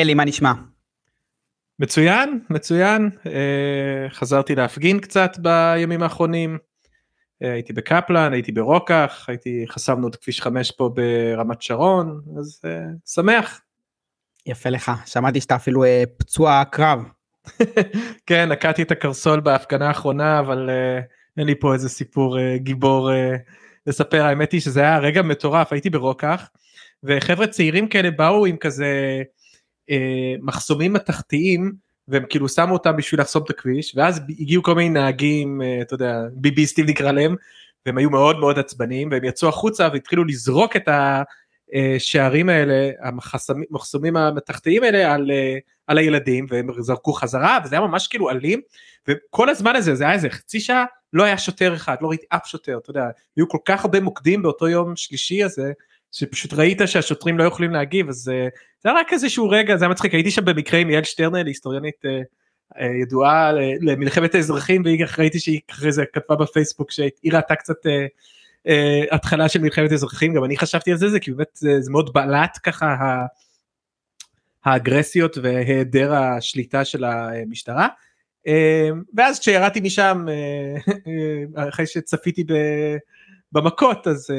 הלי, מה נשמע? מצוין, מצוין. אה, חזרתי להפגין קצת בימים האחרונים. אה, הייתי בקפלן, הייתי ברוקח, הייתי, חסמנו את כביש 5 פה ברמת שרון, אז אה, שמח. יפה לך, שמעתי שאתה אפילו פצוע קרב. כן, נקעתי את הקרסול בהפגנה האחרונה, אבל אין לי פה איזה סיפור גיבור לספר. האמת היא שזה היה רגע מטורף, הייתי ברוקח, וחבר'ה צעירים כאלה באו עם כזה אה, מחסומים מתכתיים, והם כאילו שמו אותם בשביל לחסום את הכביש, ואז הגיעו כל מיני נהגים, אה, אתה יודע, ביביסטים נקרא להם, והם היו מאוד מאוד עצבניים, והם יצאו החוצה והתחילו לזרוק את השערים האלה, המחסמים- המחסומים המתכתיים האלה על, אה, על הילדים, והם זרקו חזרה, וזה היה ממש כאילו אלים, וכל הזמן הזה, זה היה איזה חצי שעה, לא היה שוטר אחד, לא ראיתי אף שוטר, אתה יודע, היו כל כך הרבה מוקדים באותו יום שלישי הזה, שפשוט ראית שהשוטרים לא יכולים להגיב, אז אה, זה היה רק איזשהו רגע, זה היה מצחיק, הייתי שם במקרה עם יעל שטרנל, היסטוריונית אה, אה, ידועה למלחמת האזרחים, והיא ראיתי שהיא אחרי זה כתבה בפייסבוק שהיא ראתה קצת אה, אה, התחלה של מלחמת האזרחים, גם אני חשבתי על זה, זה כי באמת זה, מאוד בלט ככה ה- האגרסיות והיעדר השליטה של המשטרה. ואז כשירדתי משם, אחרי שצפיתי במכות, אז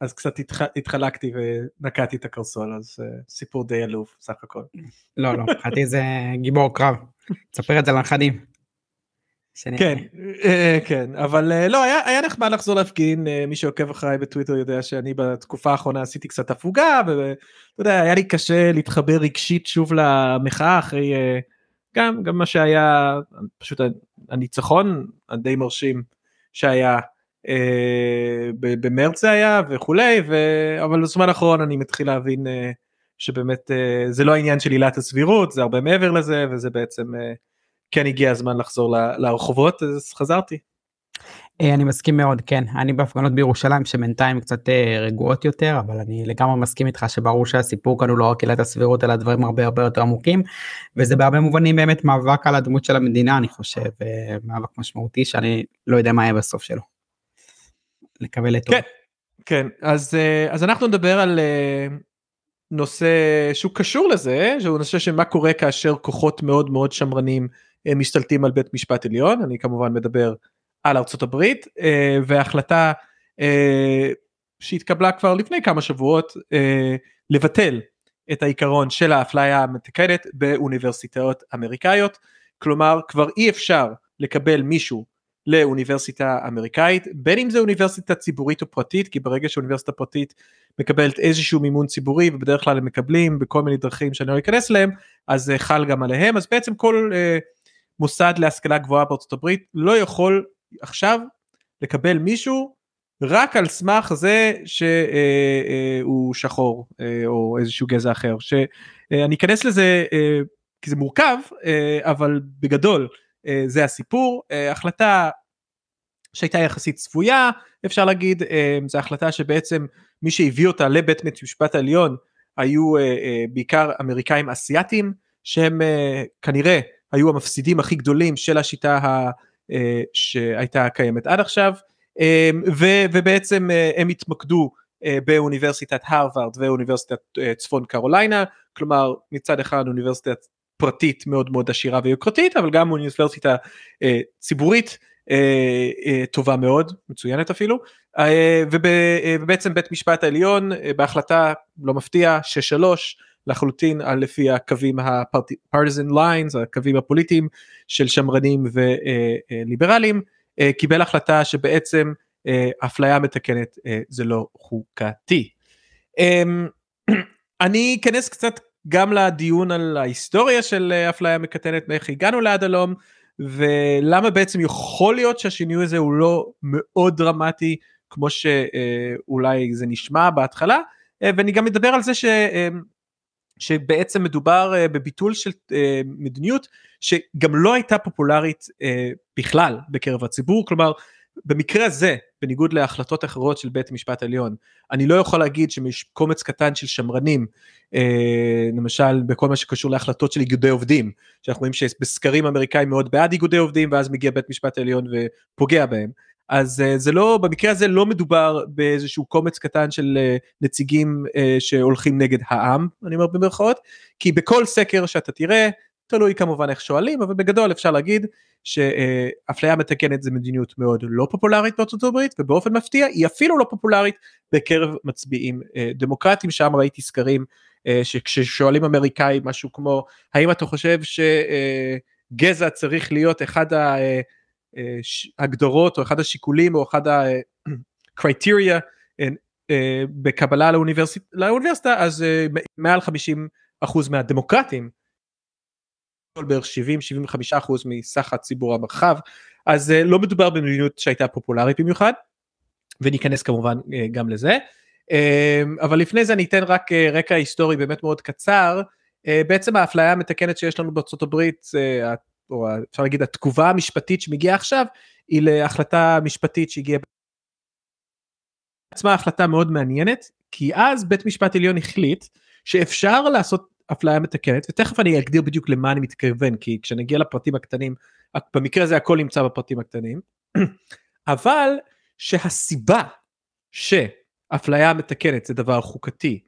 אז קצת התח... התחלקתי ונקעתי את הקרסול אז uh, סיפור די עלוב סך הכל. לא, לא, מבחינתי זה גיבור קרב. תספר את זה לנכדים. שאני- כן אה, כן אבל אה, לא היה, היה נחמד לחזור להפגין אה, מי שעוקב אחריי בטוויטר יודע שאני בתקופה האחרונה עשיתי קצת הפוגה ואתה יודע היה לי קשה להתחבר רגשית שוב למחאה אחרי אה, גם גם מה שהיה פשוט הניצחון הדי מרשים שהיה אה, במרץ זה היה וכולי ו... אבל בזמן האחרון אני מתחיל להבין אה, שבאמת אה, זה לא העניין של עילת הסבירות זה הרבה מעבר לזה וזה בעצם אה, כן הגיע הזמן לחזור לרחובות אז חזרתי. אה, אני מסכים מאוד, כן. אני בהפגנות בירושלים שבינתיים קצת אה, רגועות יותר, אבל אני לגמרי מסכים איתך שברור שהסיפור כאן הוא לא רק עילת הסבירות, אלא דברים הרבה הרבה יותר עמוקים, וזה בהרבה מובנים באמת מאבק על הדמות של המדינה, אני חושב, אה, מאבק משמעותי שאני לא יודע מה יהיה בסוף שלו. לקווה לטוב. כן. כן אז אה, אז אנחנו נדבר על אה, נושא שהוא קשור לזה שהוא נושא של מה קורה כאשר כוחות מאוד מאוד שמרנים אה, משתלטים על בית משפט עליון אני כמובן מדבר על ארצות הברית והחלטה שהתקבלה כבר לפני כמה שבועות לבטל את העיקרון של האפליה המתקנת באוניברסיטאות אמריקאיות כלומר כבר אי אפשר לקבל מישהו לאוניברסיטה אמריקאית בין אם זה אוניברסיטה ציבורית או פרטית כי ברגע שאוניברסיטה פרטית מקבלת איזשהו מימון ציבורי ובדרך כלל הם מקבלים בכל מיני דרכים שאני לא אכנס להם אז זה חל גם עליהם. אז בעצם כל אה, מוסד להשכלה גבוהה בארצות הברית לא יכול עכשיו לקבל מישהו רק על סמך זה שהוא שחור אה, או איזשהו גזע אחר שאני אכנס לזה אה, כי זה מורכב אה, אבל בגדול אה, זה הסיפור. אה, החלטה שהייתה יחסית צפויה אפשר להגיד אה, זו החלטה שבעצם מי שהביא אותה לבית המשפט העליון היו אה, אה, בעיקר אמריקאים אסיאתים שהם אה, כנראה היו המפסידים הכי גדולים של השיטה ה, אה, שהייתה קיימת עד עכשיו. אה, ו, ובעצם אה, הם התמקדו אה, באוניברסיטת הרווארד ואוניברסיטת אה, צפון קרוליינה. כלומר מצד אחד אוניברסיטת פרטית מאוד מאוד עשירה ויוקרתית אבל גם אוניברסיטה אה, ציבורית אה, אה, טובה מאוד מצוינת אפילו אה, אה, ובעצם בית משפט העליון אה, בהחלטה לא מפתיע 6-3 לחלוטין על לפי הקווים ה-partisan lines הקווים הפוליטיים של שמרנים וליברלים אה, קיבל החלטה שבעצם אה, אפליה מתקנת אה, זה לא חוקתי. אה, אני אכנס קצת גם לדיון על ההיסטוריה של אה, אפליה מקטנת מאיך הגענו לעד הלום ולמה בעצם יכול להיות שהשינוי הזה הוא לא מאוד דרמטי כמו שאולי זה נשמע בהתחלה אה, ואני גם מדבר על זה ש... אה, שבעצם מדובר אה, בביטול של מדיניות שגם לא הייתה פופולרית בכלל בקרב הציבור כלומר במקרה הזה בניגוד להחלטות אחרות של בית המשפט העליון אני לא יכול להגיד שיש קומץ קטן של שמרנים אה, למשל בכל מה שקשור להחלטות של איגודי עובדים שאנחנו רואים שבסקרים אמריקאים מאוד בעד איגודי עובדים ואז מגיע בית משפט העליון ופוגע בהם אז uh, זה לא, במקרה הזה לא מדובר באיזשהו קומץ קטן של uh, נציגים uh, שהולכים נגד העם, אני אומר במרכאות, כי בכל סקר שאתה תראה, תלוי כמובן איך שואלים, אבל בגדול אפשר להגיד שאפליה מתקנת זה מדיניות מאוד לא פופולרית בארצות הברית, ובאופן מפתיע היא אפילו לא פופולרית בקרב מצביעים uh, דמוקרטים, שם ראיתי סקרים uh, שכששואלים אמריקאים משהו כמו, האם אתה חושב שגזע uh, צריך להיות אחד ה... Uh, הגדרות או אחד השיקולים או אחד הקריטריה אה, אה, בקבלה לאוניברסיט, לאוניברסיטה? אז אה, מעל 50 אחוז מהדמוקרטים בערך 70-75 אחוז מסך הציבור המרחב אז לא מדובר במדיניות שהייתה פופולרית במיוחד וניכנס כמובן גם לזה. אבל לפני זה אני אתן רק רקע היסטורי באמת מאוד קצר. בעצם האפליה המתקנת שיש לנו בארצות הברית או אפשר להגיד התגובה המשפטית שמגיעה עכשיו, היא להחלטה משפטית שהגיעה. עצמה החלטה מאוד מעניינת, כי אז בית משפט עליון החליט שאפשר לעשות אפליה מתקנת, ותכף אני אגדיר בדיוק למה אני מתכוון, כי כשנגיע לפרטים הקטנים, במקרה הזה הכל נמצא בפרטים הקטנים, אבל שהסיבה שאפליה מתקנת זה דבר חוקתי,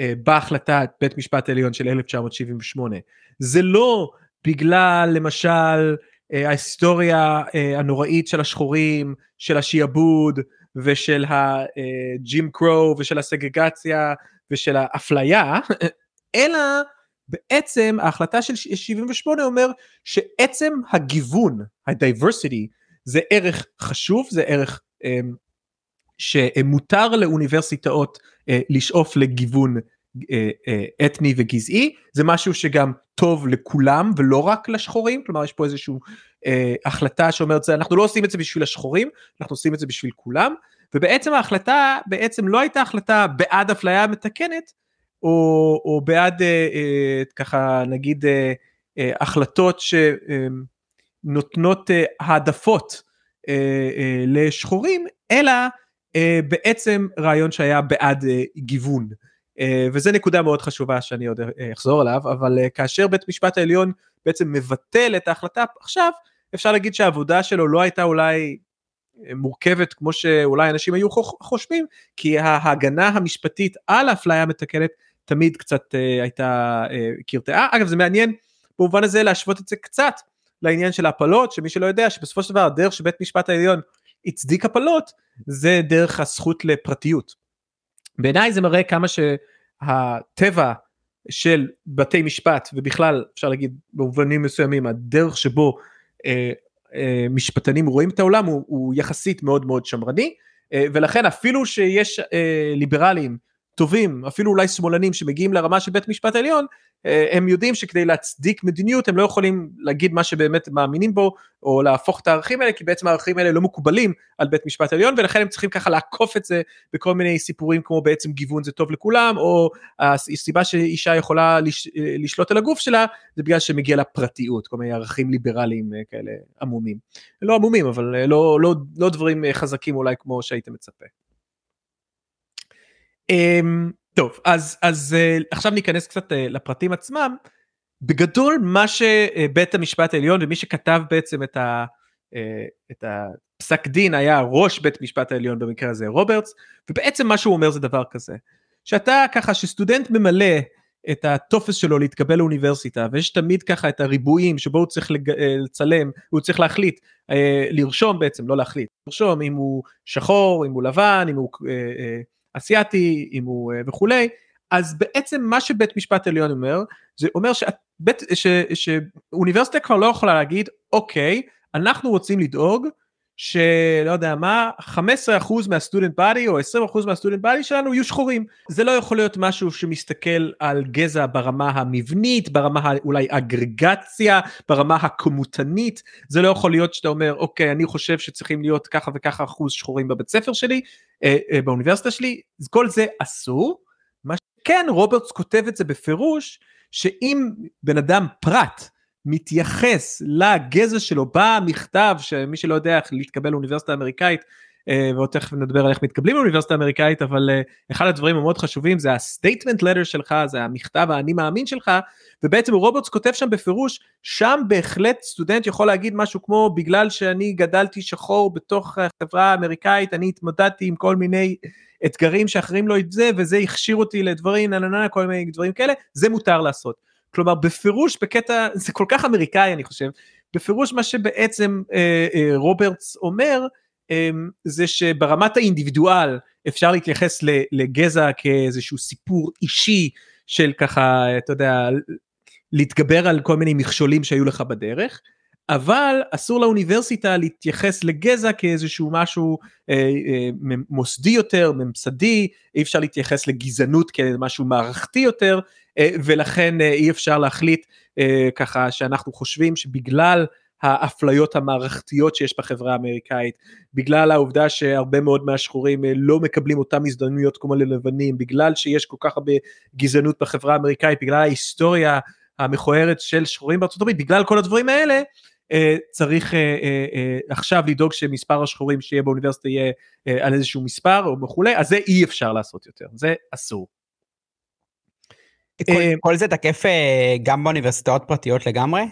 אה, בהחלטת בית משפט עליון של 1978, זה לא בגלל למשל אה, ההיסטוריה אה, הנוראית של השחורים, של השיעבוד ושל הג'ים קרו ושל הסגרגציה ושל האפליה, אלא בעצם ההחלטה של 78 אומר שעצם הגיוון, ה-diversity, זה ערך חשוב, זה ערך um, שמותר לאוניברסיטאות uh, לשאוף לגיוון אה, אה, אתני וגזעי. זה משהו שגם טוב לכולם ולא רק לשחורים. כלומר יש פה איזושהי אה, החלטה שאומרת אנחנו לא עושים את זה בשביל השחורים אנחנו עושים את זה בשביל כולם. ובעצם ההחלטה בעצם לא הייתה החלטה בעד אפליה מתקנת או, או בעד אה, אה, ככה נגיד אה, אה, החלטות שנותנות אה, העדפות אה, אה, לשחורים אלא אה, בעצם רעיון שהיה בעד אה, גיוון. אה, וזה נקודה מאוד חשובה שאני עוד אה, אחזור עליו, אבל אה, כאשר בית משפט העליון בעצם מבטל את ההחלטה עכשיו, אפשר להגיד שהעבודה שלו לא הייתה אולי מורכבת כמו שאולי אנשים היו חושבים, כי ההגנה המשפטית על האפליה המתקנת תמיד קצת הייתה קרטעה. אגב זה מעניין במובן הזה להשוות את זה קצת לעניין של ההפלות, שמי שלא יודע שבסופו של דבר הדרך שבית משפט העליון הצדיק הפלות זה דרך הזכות לפרטיות. בעיניי זה מראה כמה שהטבע של בתי משפט ובכלל אפשר להגיד במובנים מסוימים הדרך שבו אה, אה, משפטנים רואים את העולם הוא, הוא יחסית מאוד מאוד שמרני אה, ולכן אפילו שיש אה, ליברלים טובים אפילו אולי שמאלנים שמגיעים לרמה של בית משפט עליון אה, הם יודעים שכדי להצדיק מדיניות הם לא יכולים להגיד מה שבאמת מאמינים בו או להפוך את הערכים האלה כי בעצם הערכים האלה לא מקובלים על בית משפט עליון ולכן הם צריכים ככה לעקוף את זה בכל מיני סיפורים כמו בעצם גיוון זה טוב לכולם או הסיבה שאישה יכולה לש, אה, לשלוט על הגוף שלה זה בגלל שמגיע לה פרטיות כל מיני ערכים ליברליים אה, כאלה עמומים לא עמומים אבל לא, לא, לא דברים חזקים אולי כמו שהיית מצפה. אמ, טוב אז אז uh, עכשיו ניכנס קצת uh, לפרטים עצמם. בגדול מה שבית המשפט העליון ומי שכתב בעצם את, ה, uh, את הפסק דין היה ראש בית משפט העליון במקרה הזה רוברטס ובעצם מה שהוא אומר זה דבר כזה שאתה ככה שסטודנט ממלא את הטופס שלו להתקבל לאוניברסיטה ויש תמיד ככה את הריבועים שבו הוא צריך לג... לצלם הוא צריך להחליט לרשום בעצם לא להחליט לרשום אם הוא שחור אם הוא לבן אם הוא אסיאתי, אם הוא אה, וכולי, אז בעצם מה שבית משפט עליון אומר, זה אומר שאוניברסיטה כבר לא יכולה להגיד, אוקיי, אנחנו רוצים לדאוג שלא יודע מה 15% מהסטודנט באדי או 20% מהסטודנט באדי שלנו יהיו שחורים. זה לא יכול להיות משהו שמסתכל על גזע ברמה המבנית ברמה אולי אגרגציה ברמה הכמותנית. זה לא יכול להיות שאתה אומר אוקיי אני חושב שצריכים להיות ככה וככה אחוז שחורים בבית ספר שלי אה, אה, באוניברסיטה שלי. כל זה אסור. מה שכן רוברטס כותב את זה בפירוש שאם בן אדם פרט מתייחס לגזע שלו במכתב שמי שלא יודע איך להתקבל לאוניברסיטה האמריקאית ועוד תכף נדבר על איך מתקבלים לאוניברסיטה האמריקאית אבל אחד הדברים המאוד חשובים זה ה statement letter שלך זה המכתב האני מאמין שלך ובעצם רוברטס כותב שם בפירוש שם בהחלט סטודנט יכול להגיד משהו כמו בגלל שאני גדלתי שחור בתוך החברה האמריקאית אני התמודדתי עם כל מיני אתגרים שאחרים לא את זה וזה הכשיר אותי לדברים נננה כל מיני דברים כאלה זה מותר לעשות. כלומר בפירוש בקטע זה כל כך אמריקאי אני חושב בפירוש מה שבעצם אה, אה, רוברטס אומר אה, זה שברמת האינדיבידואל אפשר להתייחס לגזע כאיזשהו סיפור אישי של ככה אתה יודע להתגבר על כל מיני מכשולים שהיו לך בדרך אבל אסור לאוניברסיטה להתייחס לגזע כאיזשהו משהו אה, אה, מוסדי יותר, ממסדי, אי אפשר להתייחס לגזענות כמשהו מערכתי יותר, ולכן אה, אי אפשר להחליט אה, ככה שאנחנו חושבים שבגלל האפליות המערכתיות שיש בחברה האמריקאית, בגלל העובדה שהרבה מאוד מהשחורים אה, לא מקבלים אותם הזדמנויות כמו ללבנים, בגלל שיש כל כך הרבה גזענות בחברה האמריקאית, בגלל ההיסטוריה המכוערת של שחורים בארצות הברית, בגלל כל הדברים האלה, אה, צריך אה, אה, עכשיו לדאוג שמספר השחורים שיהיה באוניברסיטה יהיה על איזשהו מספר או וכולי, אז זה אי אפשר לעשות יותר, זה אסור. כל, כל זה תקף גם באוניברסיטאות פרטיות לגמרי?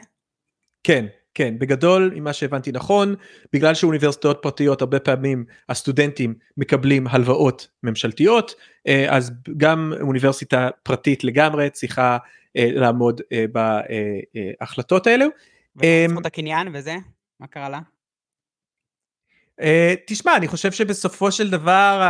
כן, כן, בגדול, אם מה שהבנתי נכון, בגלל שאוניברסיטאות פרטיות הרבה פעמים הסטודנטים מקבלים הלוואות ממשלתיות, אז גם אוניברסיטה פרטית לגמרי צריכה לעמוד בהחלטות האלו. וזכות אמ, הקניין וזה? מה קרה לה? אה, תשמע, אני חושב שבסופו של דבר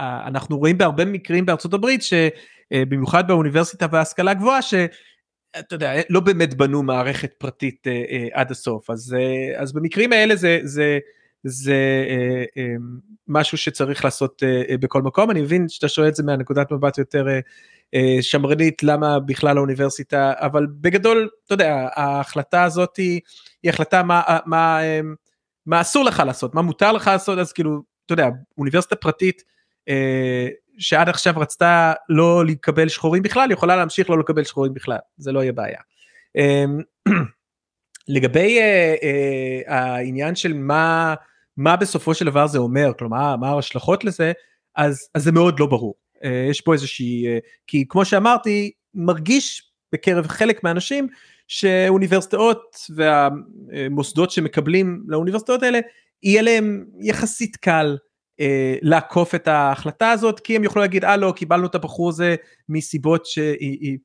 אנחנו רואים בהרבה מקרים בארצות הברית, שבמיוחד אה, באוניברסיטה וההשכלה הגבוהה, שאתה יודע, לא באמת בנו מערכת פרטית אה, עד הסוף, אז, אז במקרים האלה זה, זה, זה משהו שצריך לעשות בכל מקום, אני מבין שאתה שואל את זה מהנקודת מבט יותר אה, שמרנית למה בכלל האוניברסיטה אבל בגדול אתה יודע ההחלטה הזאת היא, היא החלטה מה, מה, אה, מה אסור לך לעשות מה מותר לך לעשות. אז כאילו אתה יודע אוניברסיטה פרטית אה, שעד עכשיו רצתה לא לקבל שחורים בכלל יכולה להמשיך לא לקבל שחורים בכלל זה לא יהיה בעיה. לגבי העניין של מה מה בסופו של דבר זה אומר כלומר מה ההשלכות לזה אז, אז זה מאוד לא ברור. אה, יש פה איזושהי, אה, כי כמו שאמרתי, מרגיש בקרב חלק מהאנשים שאוניברסיטאות והמוסדות שמקבלים לאוניברסיטאות האלה, יהיה להם יחסית קל אה, לעקוף את ההחלטה הזאת, כי הם יוכלו להגיד, אה לא, קיבלנו את הבחור הזה מסיבות ש...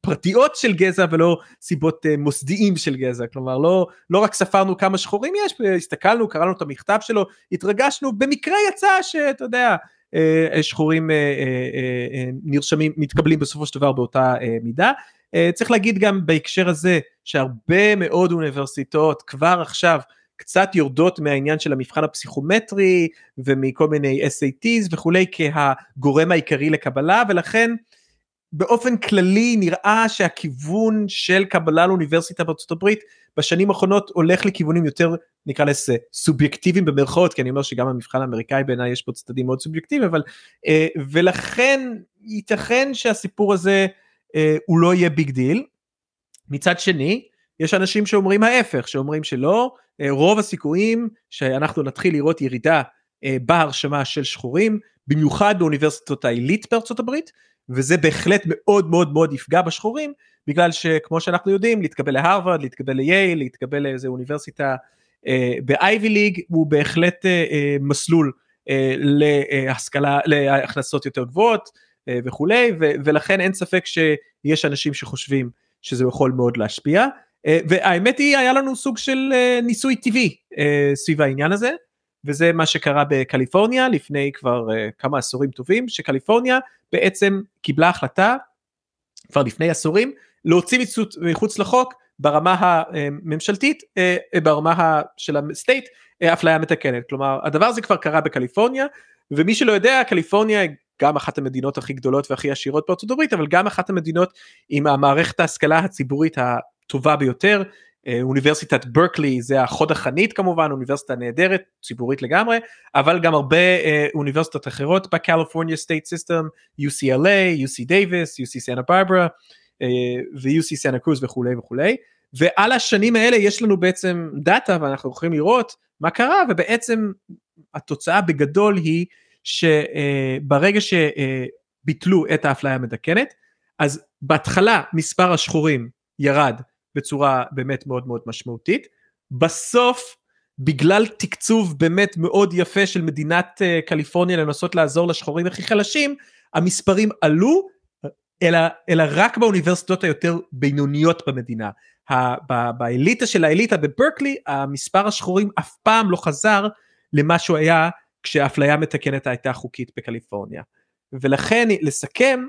פרטיות של גזע ולא סיבות מוסדיים של גזע, כלומר לא, לא רק ספרנו כמה שחורים יש, הסתכלנו, קראנו את המכתב שלו, התרגשנו, במקרה יצא שאתה יודע, אה, שחורים אה, אה, נרשמים, מתקבלים בסופו של דבר באותה מידה. צריך להגיד גם בהקשר הזה שהרבה מאוד אוניברסיטאות כבר עכשיו קצת יורדות מהעניין של המבחן הפסיכומטרי ומכל מיני SATs וכולי כהגורם העיקרי לקבלה ולכן באופן כללי נראה שהכיוון של קבלה לאוניברסיטה בארצות הברית בשנים האחרונות הולך לכיוונים יותר נקרא לזה סובייקטיביים במרכאות כי אני אומר שגם המבחן האמריקאי בעיניי יש פה צדדים מאוד סובייקטיביים אבל אה, ולכן ייתכן שהסיפור הזה אה, הוא לא יהיה big deal. מצד שני יש אנשים שאומרים ההפך שאומרים שלא רוב הסיכויים שאנחנו נתחיל לראות ירידה אה, בהרשמה של שחורים במיוחד באוניברסיטות העילית בארצות הברית וזה בהחלט מאוד מאוד מאוד יפגע בשחורים בגלל שכמו שאנחנו יודעים להתקבל להרווארד להתקבל לייל להתקבל לאיזה אוניברסיטה אה, באייבי ליג הוא בהחלט אה, אה, מסלול אה, להשכלה להכנסות יותר גבוהות אה, וכולי ולכן אין ספק שיש אנשים שחושבים שזה יכול מאוד להשפיע. אה, והאמת היא היה לנו סוג של אה, ניסוי טבעי אה, סביב העניין הזה וזה מה שקרה בקליפורניה לפני כבר כמה עשורים טובים, שקליפורניה בעצם קיבלה החלטה כבר לפני עשורים להוציא מחוץ לחוק ברמה הממשלתית, ברמה של הסטייט, אפליה מתקנת. כלומר, הדבר הזה כבר קרה בקליפורניה, ומי שלא יודע, קליפורניה גם אחת המדינות הכי גדולות והכי עשירות בארצות הברית, אבל גם אחת המדינות עם המערכת ההשכלה הציבורית הטובה ביותר, אה, אוניברסיטת ברקלי זה החוד החנית כמובן אוניברסיטה נהדרת ציבורית לגמרי אבל גם הרבה אה, אוניברסיטות אחרות ב California state system UCLA, UC דייוויס, UC סנטה ברברה ו-UC סנטה קרוז וכולי וכולי. ועל השנים האלה יש לנו בעצם דאטה ואנחנו יכולים לראות מה קרה ובעצם התוצאה בגדול היא שברגע שביטלו את האפליה המתקנת, אז בהתחלה מספר השחורים ירד בצורה באמת מאוד מאוד משמעותית, בסוף בגלל תקצוב באמת מאוד יפה של מדינת אה, קליפורניה לנסות לעזור לשחורים הכי חלשים, המספרים עלו, אלא, אלא רק באוניברסיטאות היותר בינוניות במדינה. באליטה של האליטה בברקלי, המספר השחורים אף פעם לא חזר למה שהוא היה כשהאפליה מתקנת הייתה חוקית בקליפורניה. ולכן לסכם,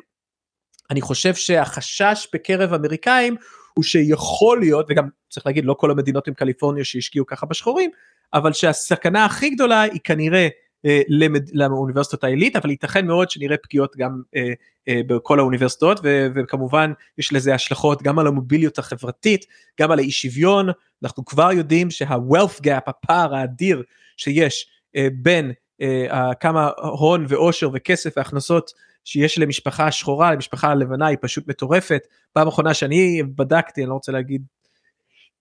אני חושב שהחשש בקרב אמריקאים הוא שיכול להיות, וגם צריך להגיד לא כל המדינות עם קליפורניה שהשקיעו ככה בשחורים, אבל שהסכנה הכי גדולה היא כנראה אה, למד, לאוניברסיטות העילית, אבל ייתכן מאוד שנראה פגיעות גם אה, אה, בכל האוניברסיטאות, ו, וכמובן יש לזה השלכות גם על המוביליות החברתית, גם על האי שוויון, אנחנו כבר יודעים שה-wealth gap, הפער האדיר שיש אה, בין אה, כמה הון ועושר וכסף והכנסות שיש למשפחה שחורה, למשפחה הלבנה היא פשוט מטורפת. פעם אחרונה שאני בדקתי, אני לא רוצה להגיד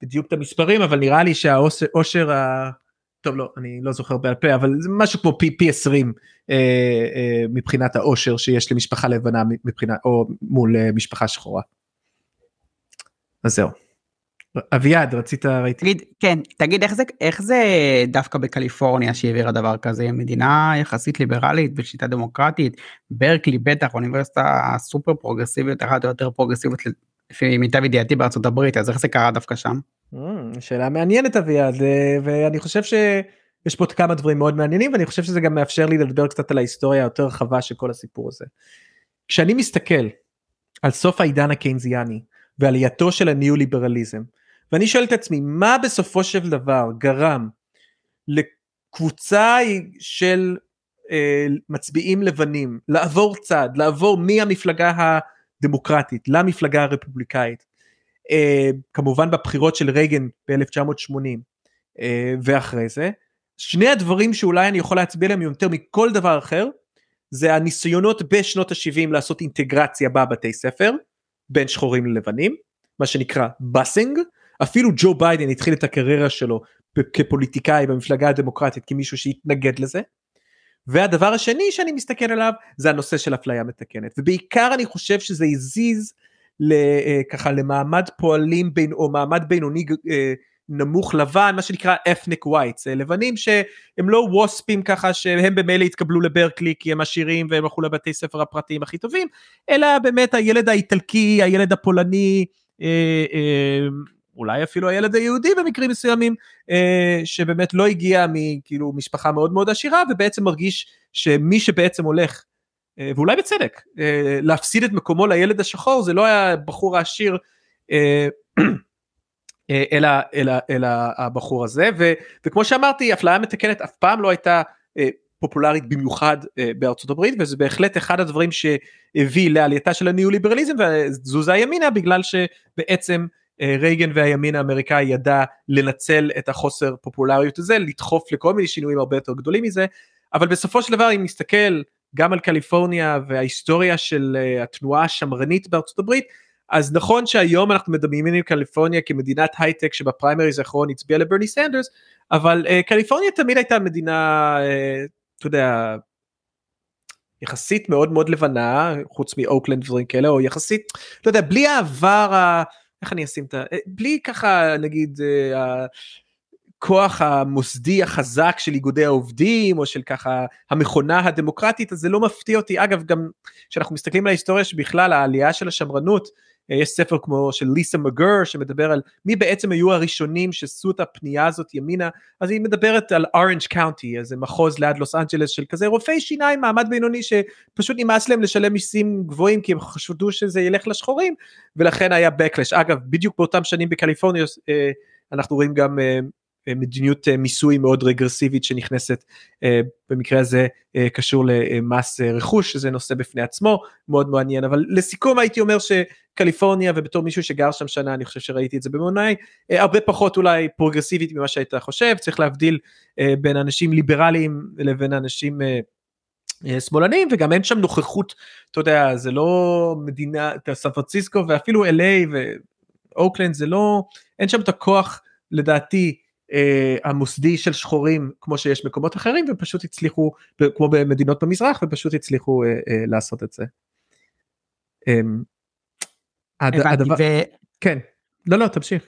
בדיוק את המספרים, אבל נראה לי שהעושר, ה... טוב לא, אני לא זוכר בעל פה, אבל זה משהו כמו פי, פי 20 אה, אה, מבחינת העושר שיש למשפחה לבנה מבחינת, או מול אה, משפחה שחורה. אז זהו. אביעד רצית ראיתי תגיד כן תגיד איך זה איך זה דווקא בקליפורניה שהעבירה דבר כזה מדינה יחסית ליברלית בשיטה דמוקרטית ברקלי בטח אוניברסיטה סופר פרוגרסיבית אחת או יותר פרוגרסיבית לפי מיטב ידיעתי בארצות הברית אז איך זה קרה דווקא שם. Mm, שאלה מעניינת אביעד אה, ואני חושב שיש פה כמה דברים מאוד מעניינים ואני חושב שזה גם מאפשר לי לדבר קצת על ההיסטוריה היותר רחבה של כל הסיפור הזה. כשאני מסתכל על סוף העידן הקיינזיאני ועלייתו של הניאו ליברליזם ואני שואל את עצמי, מה בסופו של דבר גרם לקבוצה של אה, מצביעים לבנים לעבור צד, לעבור מהמפלגה הדמוקרטית למפלגה הרפובליקאית, אה, כמובן בבחירות של רייגן ב-1980 אה, ואחרי זה, שני הדברים שאולי אני יכול להצביע עליהם יותר מכל דבר אחר, זה הניסיונות בשנות ה-70 לעשות אינטגרציה בבתי ספר, בין שחורים ללבנים, מה שנקרא בסינג, אפילו ג'ו ביידן התחיל את הקריירה שלו כפוליטיקאי במפלגה הדמוקרטית כמישהו שהתנגד לזה. והדבר השני שאני מסתכל עליו זה הנושא של אפליה מתקנת ובעיקר אני חושב שזה הזיז אה, ככה למעמד פועלים בין או מעמד בינוני אה, נמוך לבן מה שנקרא ethnic whites לבנים שהם לא ווספים ככה שהם במילא התקבלו לברקלי כי הם עשירים והם הלכו לבתי ספר הפרטיים הכי טובים אלא באמת הילד האיטלקי הילד הפולני אה, אולי אפילו הילד היהודי במקרים מסוימים, אה, שבאמת לא הגיע מכאילו משפחה מאוד מאוד עשירה ובעצם מרגיש שמי שבעצם הולך, אה, ואולי בצדק, אה, להפסיד את מקומו לילד השחור זה לא היה הבחור העשיר, אה, אה, אלא, אלא, אלא הבחור הזה, ו, וכמו שאמרתי, אפליה מתקנת אף פעם לא הייתה אה, פופולרית במיוחד אה, בארצות הברית וזה בהחלט אחד הדברים שהביא לעלייתה של הניאו-ליברליזם ותזוזה ימינה בגלל שבעצם רייגן והימין האמריקאי ידע לנצל את החוסר פופולריות הזה, לדחוף לכל מיני שינויים הרבה יותר גדולים מזה, אבל בסופו של דבר אם נסתכל גם על קליפורניה וההיסטוריה של uh, התנועה השמרנית בארצות הברית, אז נכון שהיום אנחנו מדמיינים את קליפורניה כמדינת הייטק שבפריימריז האחרון הצביעה לברני סנדרס, אבל uh, קליפורניה תמיד הייתה מדינה, uh, אתה יודע, יחסית מאוד מאוד לבנה, חוץ מאוקלנד ודברים כאלה, או יחסית, לא יודע, בלי העבר ה... איך אני אשים את ה... אה, בלי ככה נגיד אה, הכוח המוסדי החזק של איגודי העובדים או של ככה המכונה הדמוקרטית אז זה לא מפתיע אותי. אגב גם כשאנחנו מסתכלים על ההיסטוריה שבכלל העלייה של השמרנות יש ספר כמו של ליסה מגר שמדבר על מי בעצם היו הראשונים שעשו את הפנייה הזאת ימינה אז היא מדברת על אורנג' קאונטי איזה מחוז ליד לוס אנג'לס של כזה רופאי שיניים מעמד בינוני שפשוט נמאס להם לשלם מיסים גבוהים כי הם חשדו שזה ילך לשחורים ולכן היה backlash. אגב בדיוק באותם שנים בקליפורניה אה, אנחנו רואים גם אה, מדיניות אה, מיסוי מאוד רגרסיבית שנכנסת אה, במקרה הזה אה, קשור למס רכוש שזה נושא בפני עצמו מאוד מעניין. אבל לסיכום הייתי אומר שקליפורניה ובתור מישהו שגר שם שנה אני חושב שראיתי את זה במו עיניי הרבה פחות אולי פרוגרסיבית ממה שהיית חושב. צריך להבדיל בין אנשים ליברליים לבין אנשים שמאלנים וגם אין שם נוכחות אתה יודע זה לא מדינה סן פרנסיסקו ואפילו LA ואוקלנד זה לא אין שם את הכוח לדעתי אה, המוסדי של שחורים כמו שיש מקומות אחרים ופשוט הצליחו כמו במדינות במזרח ופשוט הצליחו אה, אה, לעשות את זה. אה, הד, הדבר... ו... כן, לא לא תמשיך.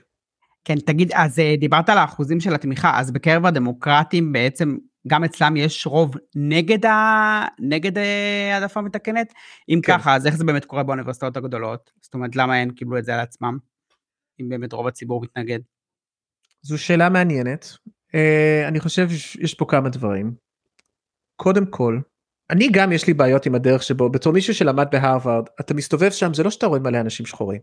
כן תגיד אז אה, דיברת על האחוזים של התמיכה אז בקרב הדמוקרטים בעצם גם אצלם יש רוב נגד, ה... נגד אה, העדפה מתקנת? אם כן. ככה, אז איך זה באמת קורה באוניברסיטאות הגדולות? זאת אומרת, למה הם קיבלו את זה על עצמם? אם באמת רוב הציבור מתנגד. זו שאלה מעניינת. Uh, אני חושב שיש פה כמה דברים. קודם כל, אני גם יש לי בעיות עם הדרך שבו בתור מישהו שלמד בהרווארד אתה מסתובב שם זה לא שאתה רואה מלא אנשים שחורים.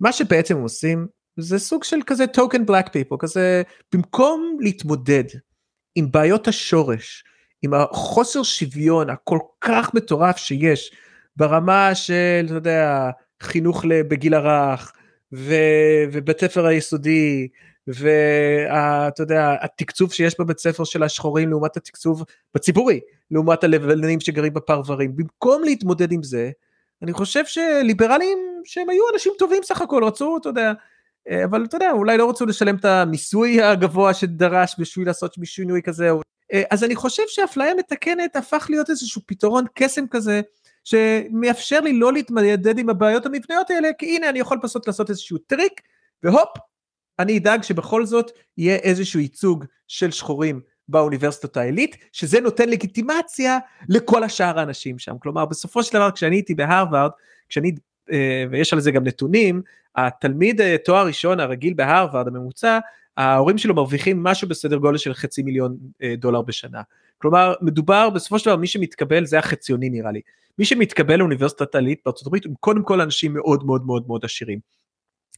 מה שבעצם עושים זה סוג של כזה token black people כזה במקום להתמודד עם בעיות השורש, עם החוסר שוויון הכל כך מטורף שיש ברמה של, אתה יודע, חינוך בגיל הרך ובית ספר היסודי ואתה יודע התקצוב שיש בבית ספר של השחורים לעומת התקצוב בציבורי לעומת הלבנים שגרים בפרברים במקום להתמודד עם זה אני חושב שליברלים שהם היו אנשים טובים סך הכל רצו אתה יודע אה, אבל אתה יודע, אולי לא רצו לשלם את המיסוי הגבוה שדרש בשביל לעשות שינוי כזה. אה, אז אני חושב שאפליה מתקנת הפך להיות איזשהו פתרון קסם כזה, שמאפשר לי לא להתמודד עם הבעיות המבניות האלה, כי הנה אני יכול פשוט לעשות איזשהו טריק, והופ, אני אדאג שבכל זאת יהיה איזשהו ייצוג של שחורים באוניברסיטת העילית, שזה נותן לגיטימציה לכל השאר האנשים שם. כלומר, בסופו של דבר, כשאני הייתי בהרווארד, כשאני, אה, ויש על זה גם נתונים, התלמיד אה, תואר ראשון הרגיל בהרווארד הממוצע ההורים שלו מרוויחים משהו בסדר גודל של חצי מיליון אה, דולר בשנה. כלומר מדובר בסופו של דבר מי שמתקבל זה החציוני נראה לי. מי שמתקבל לאוניברסיטת עלית בארצות הברית הם קודם כל אנשים מאוד מאוד מאוד מאוד עשירים.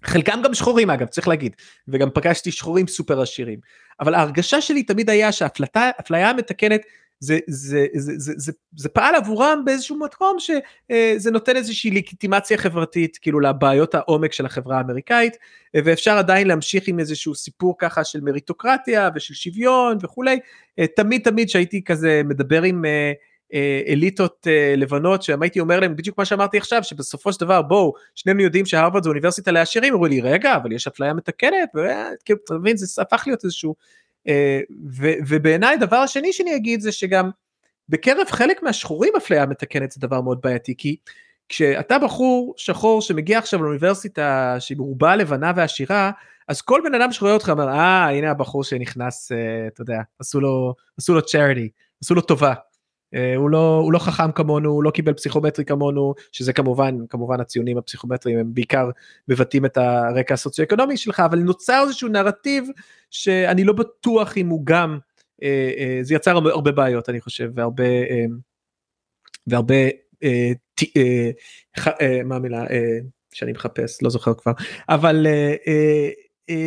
חלקם גם שחורים אגב צריך להגיד. וגם פגשתי שחורים סופר עשירים. אבל ההרגשה שלי תמיד היה שהאפליה המתקנת זה, זה, זה, זה, זה, זה פעל עבורם באיזשהו מקום שזה נותן איזושהי לגיטימציה חברתית כאילו לבעיות העומק של החברה האמריקאית ואפשר עדיין להמשיך עם איזשהו סיפור ככה של מריטוקרטיה ושל שוויון וכולי. תמיד תמיד שהייתי כזה מדבר עם אליטות לבנות שם הייתי אומר להם בדיוק מה שאמרתי עכשיו שבסופו של דבר בואו שנינו יודעים שהרווארד זה אוניברסיטה לעשירים אמרו לי רגע אבל יש אפליה מתקנת וכאילו אתה מבין זה הפך להיות איזשהו אה, ובעיניי הדבר השני שאני אגיד זה שגם בקרב חלק מהשחורים אפליה מתקנת זה דבר מאוד בעייתי כי כשאתה בחור שחור שמגיע עכשיו לאוניברסיטה שהיא מרובה לבנה ועשירה אז כל בן אדם שרואה אותך אומר אה הנה הבחור שנכנס אה, אתה יודע עשו לו עשו לו charity עשו לו טובה אה, הוא לא הוא לא חכם כמונו הוא לא קיבל פסיכומטרי כמונו שזה כמובן כמובן הציונים הפסיכומטריים הם בעיקר מבטאים את הרקע הסוציו-אקונומי שלך אבל נוצר איזשהו נרטיב שאני לא בטוח אם הוא גם אה, אה, זה יצר הרבה בעיות אני חושב והרבה והרבה מה המילה שאני מחפש לא זוכר כבר אבל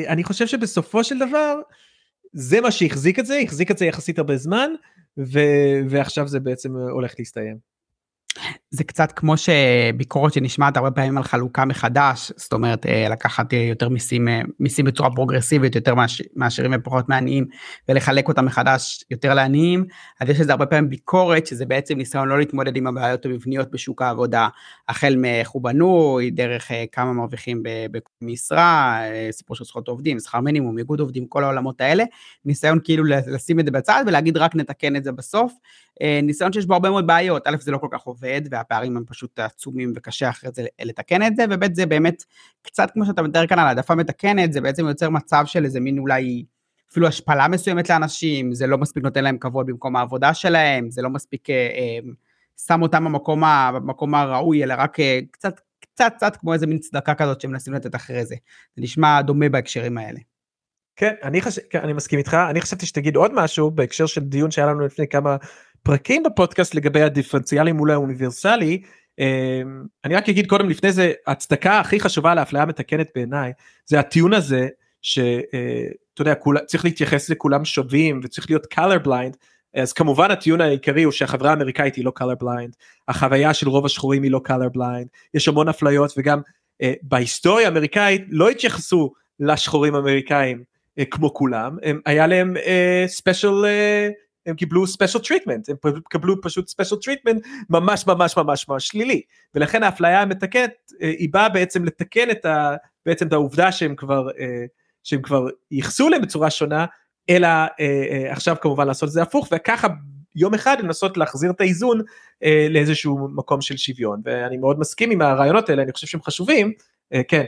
אני חושב שבסופו של דבר זה מה שהחזיק את זה החזיק את זה יחסית הרבה זמן ו- ועכשיו זה בעצם הולך להסתיים. זה קצת כמו שביקורת שנשמעת הרבה פעמים על חלוקה מחדש, זאת אומרת אה, לקחת אה, יותר מיסים, אה, מיסים בצורה פרוגרסיבית, יותר מעשירים ופחות מעניים, ולחלק אותם מחדש יותר לעניים, אז יש לזה הרבה פעמים ביקורת, שזה בעצם ניסיון לא להתמודד עם הבעיות המבניות בשוק העבודה, החל מאיך הוא בנוי, דרך כמה מרוויחים במשרה, סיפור של זכויות עובדים, שכר מינימום, איגוד עובדים, כל העולמות האלה, ניסיון כאילו לשים את זה בצד ולהגיד רק נתקן את זה בסוף. ניסיון שיש בו הרבה מאוד בעיות, א' זה לא כל כך עובד והפערים הם פשוט עצומים וקשה אחרי זה לתקן את זה, וב' זה באמת קצת כמו שאתה מתאר כאן על העדפה מתקנת, זה בעצם יוצר מצב של איזה מין אולי אפילו השפלה מסוימת לאנשים, זה לא מספיק נותן להם כבוד במקום העבודה שלהם, זה לא מספיק אה, אה, שם אותם במקום, במקום הראוי, אלא רק אה, קצת, קצת, קצת כמו איזה מין צדקה כזאת שמנסים לתת אחרי זה. זה נשמע דומה בהקשרים האלה. כן, אני, חש... כן, אני מסכים איתך, אני חשבתי שתגיד עוד משהו בהקשר של דיון שהיה לנו לפני כמה פרקים בפודקאסט לגבי הדיפרנציאלי מול האוניברסלי. אמ, אני רק אגיד קודם לפני זה הצדקה הכי חשובה לאפליה מתקנת בעיניי זה הטיעון הזה שאתה אה, יודע כול, צריך להתייחס לכולם שווים וצריך להיות color blind אז כמובן הטיעון העיקרי הוא שהחברה האמריקאית היא לא color blind החוויה של רוב השחורים היא לא color blind יש המון אפליות וגם אה, בהיסטוריה האמריקאית לא התייחסו לשחורים אמריקאים אה, כמו כולם הם, היה להם special uh, הם קיבלו special treatment, הם קיבלו פשוט special treatment ממש ממש ממש ממש שלילי, ולכן האפליה המתקנת אה, היא באה בעצם לתקן את ה... בעצם את העובדה שהם כבר, אה, שהם כבר ייחסו להם בצורה שונה, אלא אה, עכשיו כמובן לעשות את זה הפוך, וככה יום אחד לנסות להחזיר את האיזון לאיזשהו מקום של שוויון, ואני מאוד מסכים עם הרעיונות האלה, אני חושב שהם חשובים, כן,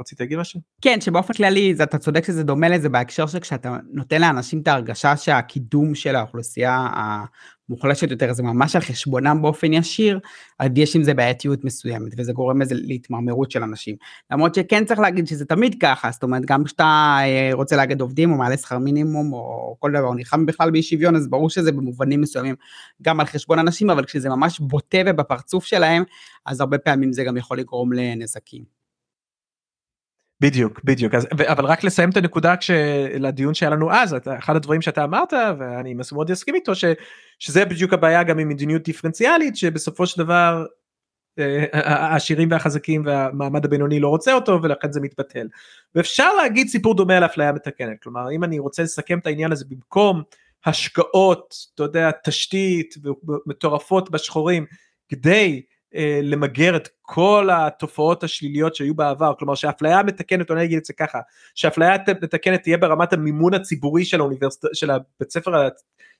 רצית להגיד משהו? כן, שבאופן כללי אתה צודק שזה דומה לזה בהקשר שכשאתה נותן לאנשים את ההרגשה שהקידום של האוכלוסייה המוחלשת יותר זה ממש על חשבונם באופן ישיר, אז יש עם זה בעייתיות מסוימת וזה גורם לזה להתמרמרות של אנשים. למרות שכן צריך להגיד שזה תמיד ככה, זאת אומרת גם כשאתה אה, רוצה להגיד עובדים או מעלה שכר מינימום או כל דבר, או נלחם בכלל באי שוויון, אז ברור שזה במובנים מסוימים גם על חשבון אנשים, אבל כשזה ממש בוטה ובפרצוף שלהם, אז הרבה פעמים זה גם יכול לגרום לנזקים. בדיוק בדיוק אז אבל רק לסיים את הנקודה לדיון שהיה לנו אז אחד הדברים שאתה אמרת ואני מאוד אסכים איתו ש, שזה בדיוק הבעיה גם עם מדיניות דיפרנציאלית שבסופו של דבר אה, העשירים והחזקים והמעמד הבינוני לא רוצה אותו ולכן זה מתבטל. ואפשר להגיד סיפור דומה על אפליה מתקנת כלומר אם אני רוצה לסכם את העניין הזה במקום השקעות אתה יודע תשתית מטורפות בשחורים כדי אה, למגר את כל התופעות השליליות שהיו בעבר, כלומר שאפליה מתקנת, או אני אגיד את זה ככה, שאפליה מתקנת תהיה ברמת המימון הציבורי של האוניברסיטה, של הבית ספר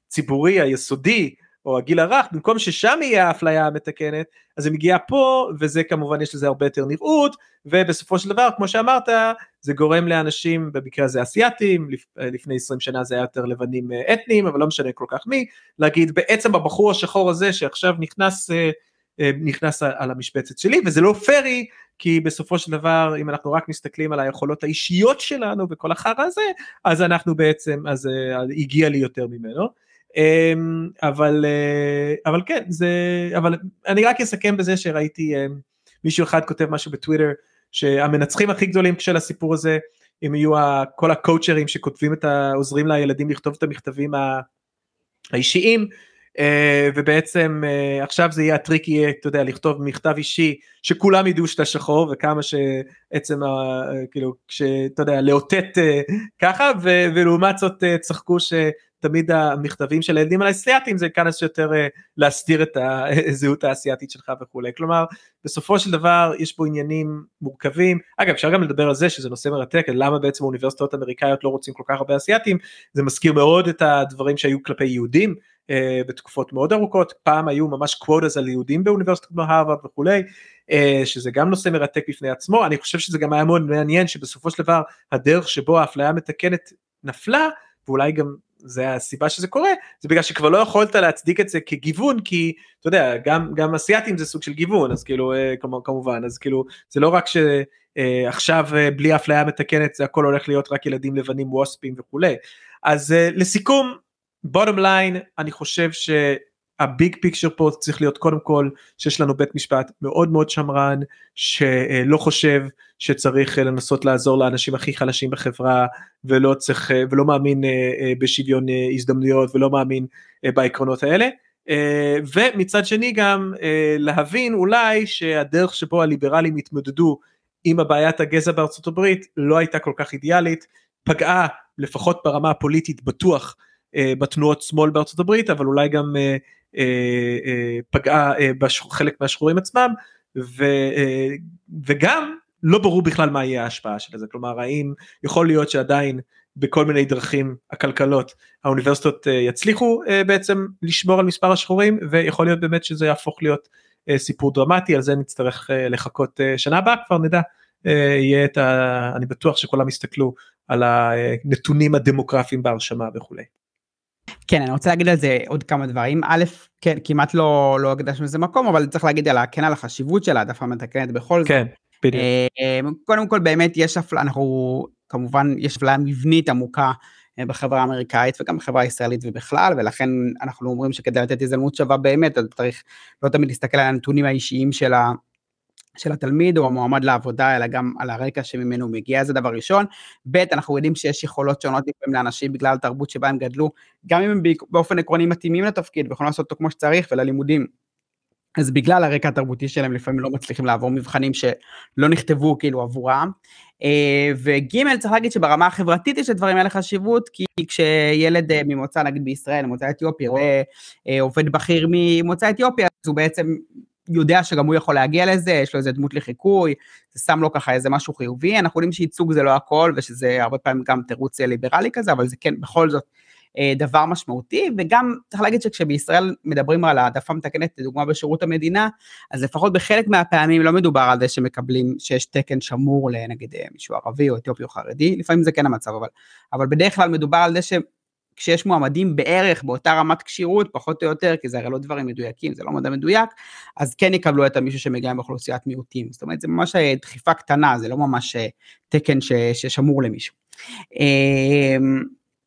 הציבורי היסודי, או הגיל הרך, במקום ששם יהיה האפליה המתקנת, אז זה מגיע פה, וזה כמובן יש לזה הרבה יותר נראות, ובסופו של דבר, כמו שאמרת, זה גורם לאנשים, במקרה הזה אסיאתים, לפני 20 שנה זה היה יותר לבנים אה, אתניים, אבל לא משנה כל כך מי, להגיד בעצם הבחור השחור הזה שעכשיו נכנס אה, אה, נכנס על המשבצת שלי וזה לא פרי כי בסופו של דבר אם אנחנו רק מסתכלים על היכולות האישיות שלנו וכל החרא הזה אז אנחנו בעצם אז uh, הגיע לי יותר ממנו. um, אבל uh, אבל כן זה אבל אני רק אסכם בזה שראיתי מישהו אחד כותב משהו בטוויטר שהמנצחים הכי גדולים של הסיפור הזה הם יהיו כל הקואוצ'רים שכותבים את העוזרים לילדים לכתוב את המכתבים האישיים ובעצם uh, עכשיו זה יהיה הטריק יהיה אתה יודע לכתוב מכתב אישי שכולם ידעו שאתה שחור וכמה שעצם ה, uh, כאילו שאתה יודע לאותת ככה ו, ולעומת זאת צחקו שתמיד המכתבים של הילדים האסייתים זה כמה שיותר uh, להסתיר את הזהות האסייתית שלך וכולי. כלומר בסופו של דבר יש פה עניינים מורכבים. אגב אפשר גם לדבר על זה שזה נושא מרתק למה בעצם האוניברסיטאות האמריקאיות לא רוצים כל כך הרבה אסייתים. זה מזכיר מאוד את הדברים שהיו כלפי יהודים אה, בתקופות מאוד ארוכות, פעם היו ממש קוודס על יהודים באוניברסיטת כמו הרווארד וכולי, אה, שזה גם נושא מרתק בפני עצמו, אני חושב שזה גם היה מאוד מעניין שבסופו של דבר הדרך שבו האפליה המתקנת נפלה, ואולי גם זה הסיבה שזה קורה, זה בגלל שכבר לא יכולת להצדיק את זה כגיוון, כי אתה יודע, גם, גם אסיאתים זה סוג של גיוון, אז כאילו, אה, כמובן, אז כאילו, זה לא רק שעכשיו בלי אפליה מתקנת זה הכל הולך להיות רק ילדים לבנים ווספים וכולי. אז לסיכום, בוטום ליין אני חושב שהביג פיקצ'ר פה צריך להיות קודם כל שיש לנו בית משפט מאוד מאוד שמרן שלא חושב שצריך לנסות לעזור לאנשים הכי חלשים בחברה ולא צריך ולא מאמין אה, אה, בשוויון אה, הזדמנויות ולא מאמין בעקרונות האלה. ומצד שני גם להבין אולי שהדרך שבו הליברלים התמודדו עם הבעיית הגזע בארצות הברית לא הייתה כל כך אידיאלית, פגעה לפחות ברמה הפוליטית בטוח אה, בתנועות שמאל בארצות הברית אבל אולי גם אה, אה, פגעה בחלק מהשחורים עצמם ו, וגם לא ברור בכלל מה יהיה ההשפעה של זה כלומר האם יכול להיות שעדיין בכל מיני דרכים עקלקלות האוניברסיטות יצליחו בעצם לשמור על מספר השחורים ויכול להיות באמת שזה יהפוך להיות סיפור דרמטי על זה נצטרך לחכות שנה הבאה כבר נדע יהיה את ה... אני בטוח שכולם יסתכלו על הנתונים הדמוגרפיים בהרשמה וכולי. כן אני רוצה להגיד על זה עוד כמה דברים א' כן כמעט לא לא הקדשנו לזה מקום אבל צריך להגיד על כן על החשיבות של העדפה מתקנת בכל כן, זאת. אה, קודם כל באמת יש אפליה אנחנו כמובן יש אפליה מבנית עמוקה אה, בחברה האמריקאית וגם בחברה הישראלית ובכלל ולכן אנחנו אומרים שכדי לתת הזדמנות שווה באמת אז צריך לא תמיד להסתכל על הנתונים האישיים של ה... של התלמיד או המועמד לעבודה, אלא גם על הרקע שממנו הוא מגיע, זה דבר ראשון. ב', אנחנו יודעים שיש יכולות שונות לפעמים לאנשים בגלל התרבות שבה הם גדלו, גם אם הם באופן עקרוני מתאימים לתפקיד ויכולים לעשות אותו כמו שצריך וללימודים. אז בגלל הרקע התרבותי שלהם לפעמים לא מצליחים לעבור מבחנים שלא נכתבו כאילו עבורם. אה, וג' צריך להגיד שברמה החברתית יש לדברים האלה חשיבות, כי כשילד אה, ממוצא נגיד בישראל, ממוצא אתיופי, רואה אה, עובד בכיר ממוצא אתיופי, אז הוא בעצם יודע שגם הוא יכול להגיע לזה, יש לו איזה דמות לחיקוי, זה שם לו ככה איזה משהו חיובי, אנחנו יודעים שייצוג זה לא הכל, ושזה הרבה פעמים גם תירוץ ליברלי כזה, אבל זה כן בכל זאת אה, דבר משמעותי, וגם צריך להגיד שכשבישראל מדברים על העדפה מתקנת, לדוגמה בשירות המדינה, אז לפחות בחלק מהפעמים לא מדובר על זה שמקבלים, שיש תקן שמור לנגיד אה, מישהו ערבי או אתיופי או חרדי, לפעמים זה כן המצב, אבל, אבל בדרך כלל מדובר על זה ש... כשיש מועמדים בערך באותה רמת כשירות, פחות או יותר, כי זה הרי לא דברים מדויקים, זה לא מדע מדויק, אז כן יקבלו את המישהו שמגיע מאוכלוסיית מיעוטים. זאת אומרת, זה ממש אה, דחיפה קטנה, זה לא ממש תקן ששמור למישהו.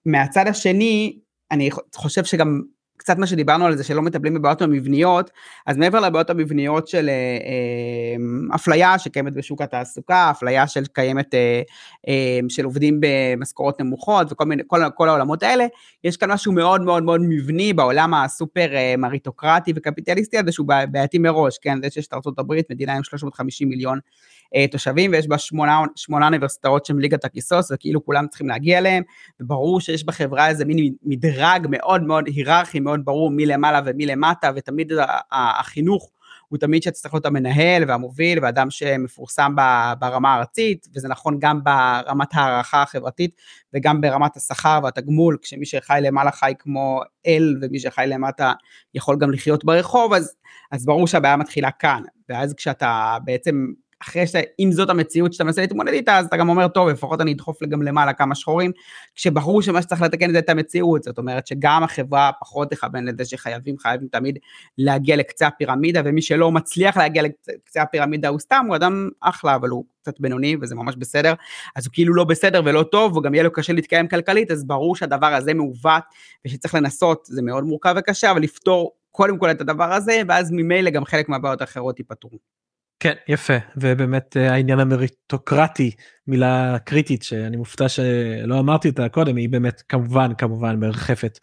מהצד השני, אני חושב שגם קצת מה שדיברנו על זה שלא מטפלים בבעיות המבניות, אז מעבר לבעיות המבניות של אה, אה, אפליה שקיימת בשוק התעסוקה, אפליה של קיימת אה, אה, של עובדים במשכורות נמוכות וכל מיני, כל, כל העולמות האלה, יש כאן משהו מאוד מאוד מאוד מבני בעולם הסופר אה, מריטוקרטי וקפיטליסטי הזה שהוא בעייתי מראש, כן, זה שיש את ארה"ב, מדינה עם 350 מיליון תושבים, ויש בה שמונה, שמונה אוניברסיטאות שהן ליגת הכיסוס, וכאילו כולם צריכים להגיע אליהם, וברור שיש בחברה איזה מין מדרג מאוד מאוד היררכי, מאוד ברור מלמעלה ומלמטה, ותמיד החינוך הוא תמיד שצריך להיות המנהל והמוביל ואדם שמפורסם ברמה הארצית, וזה נכון גם ברמת הערכה החברתית וגם ברמת השכר והתגמול, כשמי שחי למעלה חי כמו אל ומי שחי למטה יכול גם לחיות ברחוב, אז, אז ברור שהבעיה מתחילה כאן, ואז כשאתה בעצם אחרי ש... אם זאת המציאות שאתה מנסה להתמודד איתה, אז אתה גם אומר, טוב, לפחות אני אדחוף גם למעלה כמה שחורים, כשברור שמה שצריך לתקן זה את המציאות, זאת אומרת שגם החברה פחות תכוון לזה שחייבים, חייבים תמיד להגיע לקצה הפירמידה, ומי שלא מצליח להגיע לקצה הפירמידה הוא סתם, הוא אדם אחלה, אבל הוא קצת בינוני, וזה ממש בסדר, אז הוא כאילו לא בסדר ולא טוב, וגם יהיה לו קשה להתקיים כלכלית, אז ברור שהדבר הזה מעוות, ושצריך לנסות, זה מאוד מורכב וקשה, אבל לפתור קודם כל את הדבר הזה, ואז ממילא גם חלק מהבעיות האחרות ייפתרו. כן יפה ובאמת אה, העניין המריטוקרטי מילה קריטית שאני מופתע שלא אמרתי אותה קודם היא באמת כמובן כמובן מרחפת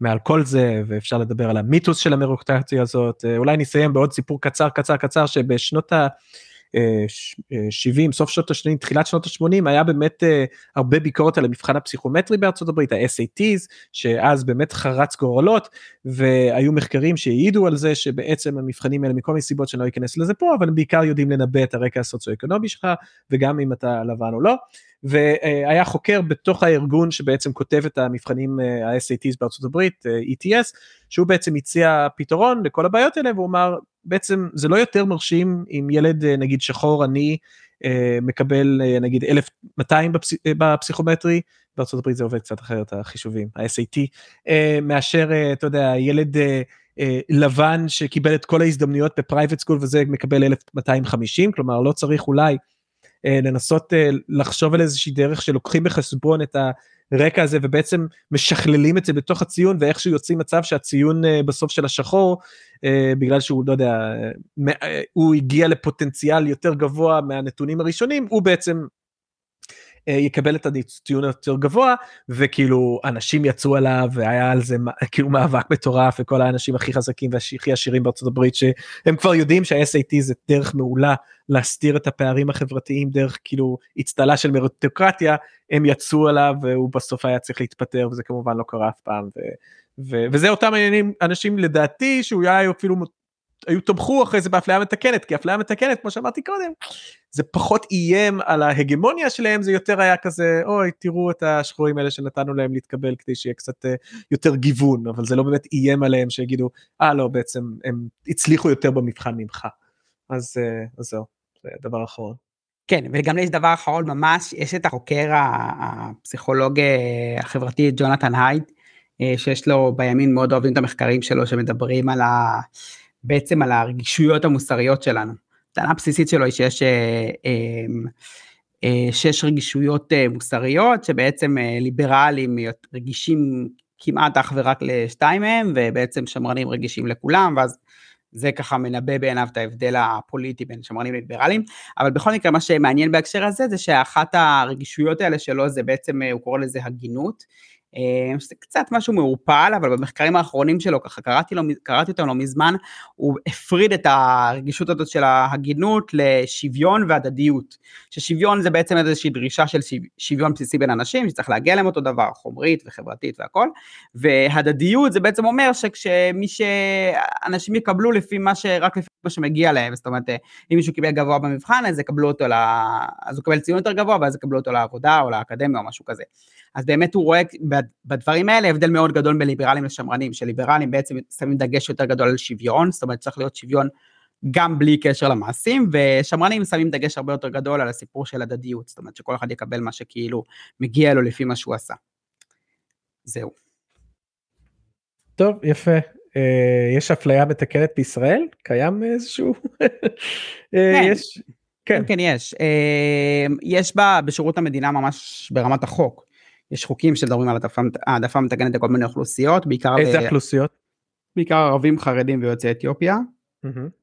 מעל כל זה ואפשר לדבר על המיתוס של המריטוקרטיה הזאת. אה, אולי נסיים בעוד סיפור קצר קצר קצר שבשנות ה... 70 סוף שנות ה-80 תחילת שנות ה-80 היה באמת uh, הרבה ביקורת על המבחן הפסיכומטרי בארצות הברית ה-SATs שאז באמת חרץ גורלות והיו מחקרים שהעידו על זה שבעצם המבחנים האלה מכל מיני סיבות שאני לא אכנס לזה פה אבל הם בעיקר יודעים לנבא את הרקע הסוציו-אקונומי שלך וגם אם אתה לבן או לא. והיה חוקר בתוך הארגון שבעצם כותב את המבחנים אה, ה-SATs בארצות הברית, אה, ETS, שהוא בעצם הציע פתרון לכל הבעיות האלה והוא אמר בעצם זה לא יותר מרשים אם ילד אה, נגיד שחור עני מקבל נגיד 1200 בפס... בפסיכומטרי, הברית זה עובד קצת אחרת החישובים, ה-SAT, מאשר אתה יודע ילד לבן שקיבל את כל ההזדמנויות ב private school וזה מקבל 1250, כלומר לא צריך אולי אה, לנסות אה, לחשוב על איזושהי דרך שלוקחים בחשבון את הרקע הזה ובעצם משכללים את זה בתוך הציון ואיכשהו יוצאים מצב שהציון אה, בסוף של השחור בגלל שהוא לא יודע הוא הגיע לפוטנציאל יותר גבוה מהנתונים הראשונים הוא בעצם אה, יקבל את הציון היותר גבוה וכאילו אנשים יצאו עליו והיה על זה כאילו מאבק מטורף וכל האנשים הכי חזקים והכי עשירים בארצות הברית שהם כבר יודעים שה-SAT זה דרך מעולה להסתיר את הפערים החברתיים דרך כאילו אצטלה של מריטוקרטיה הם יצאו עליו והוא בסוף היה צריך להתפטר וזה כמובן לא קרה אף פעם. ו... ו- וזה אותם עניינים אנשים לדעתי שהוא היה אפילו היו תמכו אחרי זה באפליה מתקנת כי אפליה מתקנת כמו שאמרתי קודם זה פחות איים על ההגמוניה שלהם זה יותר היה כזה אוי תראו את השחורים האלה שנתנו להם להתקבל כדי שיהיה קצת אה, יותר גיוון אבל זה לא באמת איים עליהם שיגידו אה לא בעצם הם הצליחו יותר במבחן ממך אז, אה, אז זהו זה דבר אחרון. כן וגם יש דבר אחרון ממש יש את החוקר הפסיכולוג אה, החברתי ג'ונתן הייד שיש לו בימין מאוד אוהבים את המחקרים שלו שמדברים על ה... בעצם על הרגישויות המוסריות שלנו. הטענה הבסיסית שלו היא שיש אה, אמ, אה, שש רגישויות אה, מוסריות שבעצם ליברלים רגישים כמעט אך ורק לשתיים מהם ובעצם שמרנים רגישים לכולם ואז זה ככה מנבא בעיניו את ההבדל הפוליטי בין שמרנים לליברלים, אבל בכל מקרה מה שמעניין בהקשר הזה זה שאחת הרגישויות האלה שלו זה בעצם, הוא קורא לזה הגינות, אה, זה קצת משהו מעורפל, אבל במחקרים האחרונים שלו, ככה קראתי, לו, קראתי אותם לא מזמן, הוא הפריד את הרגישות הזאת של ההגינות לשוויון והדדיות. ששוויון זה בעצם איזושהי דרישה של שוויון בסיסי בין אנשים, שצריך להגיע להם אותו דבר, חומרית וחברתית והכל, והדדיות זה בעצם אומר שכשמי שאנשים יקבלו לפי מה ש... רק לפי מה שמגיע להם, זאת אומרת, אם מישהו קיבל גבוה במבחן, אז יקבלו אותו, לה... אז הוא יקבל ציון יותר גבוה, ואז יקבלו אותו לעבודה או לאקדמיה או משהו כזה. אז באמת הוא רואה בדברים האלה הבדל מאוד גדול בין ליברלים לשמרנים, שליברלים בעצם שמים דגש יותר גדול על שוויון, זאת אומרת צריך להיות שוויון גם בלי קשר למעשים, ושמרנים שמים דגש הרבה יותר גדול על הסיפור של הדדיות, זאת אומרת שכל אחד יקבל מה שכאילו מגיע לו לפי מה שהוא עשה. זהו. טוב, יפה. Uh, יש אפליה מתקנת בישראל? קיים איזשהו? uh, כן. יש... כן. כן, כן, יש. Uh, יש בה בשירות המדינה ממש ברמת החוק. יש חוקים שמדברים על העדפה מתקנת לכל מיני אוכלוסיות, בעיקר... איזה ב... אוכלוסיות? בעיקר ערבים, חרדים ויוצאי אתיופיה. Mm-hmm.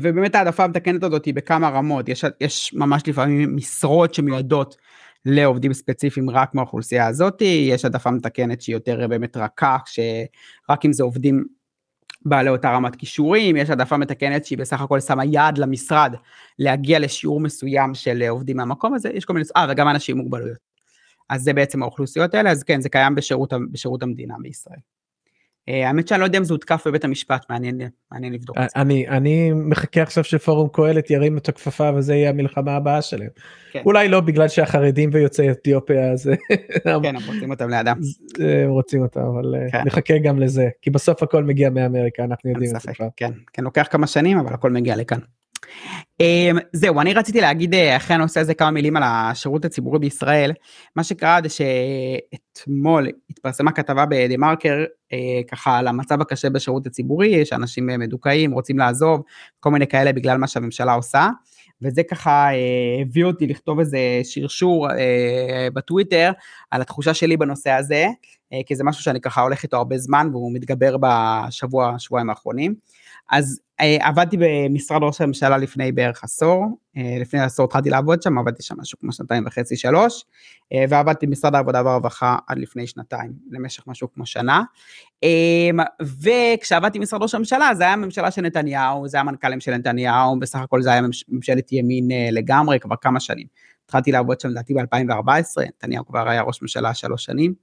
ובאמת העדפה המתקנת הזאת היא בכמה רמות, יש, יש ממש לפעמים משרות שמיועדות לעובדים ספציפיים רק מהאוכלוסייה הזאת, יש העדפה מתקנת שהיא יותר באמת רכה, שרק אם זה עובדים בעלי אותה רמת כישורים, יש העדפה מתקנת שהיא בסך הכל שמה יעד למשרד להגיע לשיעור מסוים של עובדים מהמקום הזה, יש כל מיני, אה וגם אנשים עם מוגבלויות. אז זה בעצם האוכלוסיות האלה, אז כן, זה קיים בשירות, בשירות המדינה בישראל. אה, האמת שאני לא יודע אם זה הותקף בבית המשפט, מעניין, מעניין לבדוק את זה. אני, אני מחכה עכשיו שפורום קהלת ירים את הכפפה וזה יהיה המלחמה הבאה שלהם. כן. אולי לא בגלל שהחרדים ויוצאי אתיופיה זה... כן, הם רוצים אותם לידם. הם רוצים אותם, אבל אה, כן. נחכה גם לזה, כי בסוף הכל מגיע מאמריקה, אנחנו יודעים את זה כבר. כן, כן, לוקח כמה שנים, אבל הכל מגיע לכאן. אמ, זהו, אני רציתי להגיד אה, אחרי הנושא הזה כמה מילים על השירות הציבורי בישראל. מה שקרה זה שאתמול התפרסמה כתבה בדה מרקר, אה, ככה על המצב הקשה בשירות הציבורי, שאנשים אה, מדוכאים, רוצים לעזוב, כל מיני כאלה בגלל מה שהממשלה עושה. וזה ככה הביא אותי לכתוב איזה שרשור בטוויטר על התחושה שלי בנושא הזה, כי זה משהו שאני ככה הולך איתו הרבה זמן והוא מתגבר בשבוע, שבועיים האחרונים. אז אה, עבדתי במשרד ראש הממשלה לפני בערך עשור, אה, לפני עשור התחלתי לעבוד שם, עבדתי שם משהו כמו שנתיים וחצי, שלוש, אה, ועבדתי במשרד העבודה והרווחה עד לפני שנתיים, למשך משהו כמו שנה. וכשעבדתי במשרד ראש הממשלה, זה היה ממשלה של נתניהו, זה היה מנכ"לים של נתניהו, בסך הכל זה היה ממשלת ימין לגמרי, כבר כמה שנים. התחלתי לעבוד שם לדעתי ב-2014, נתניהו כבר היה ראש ממשלה שלוש שנים.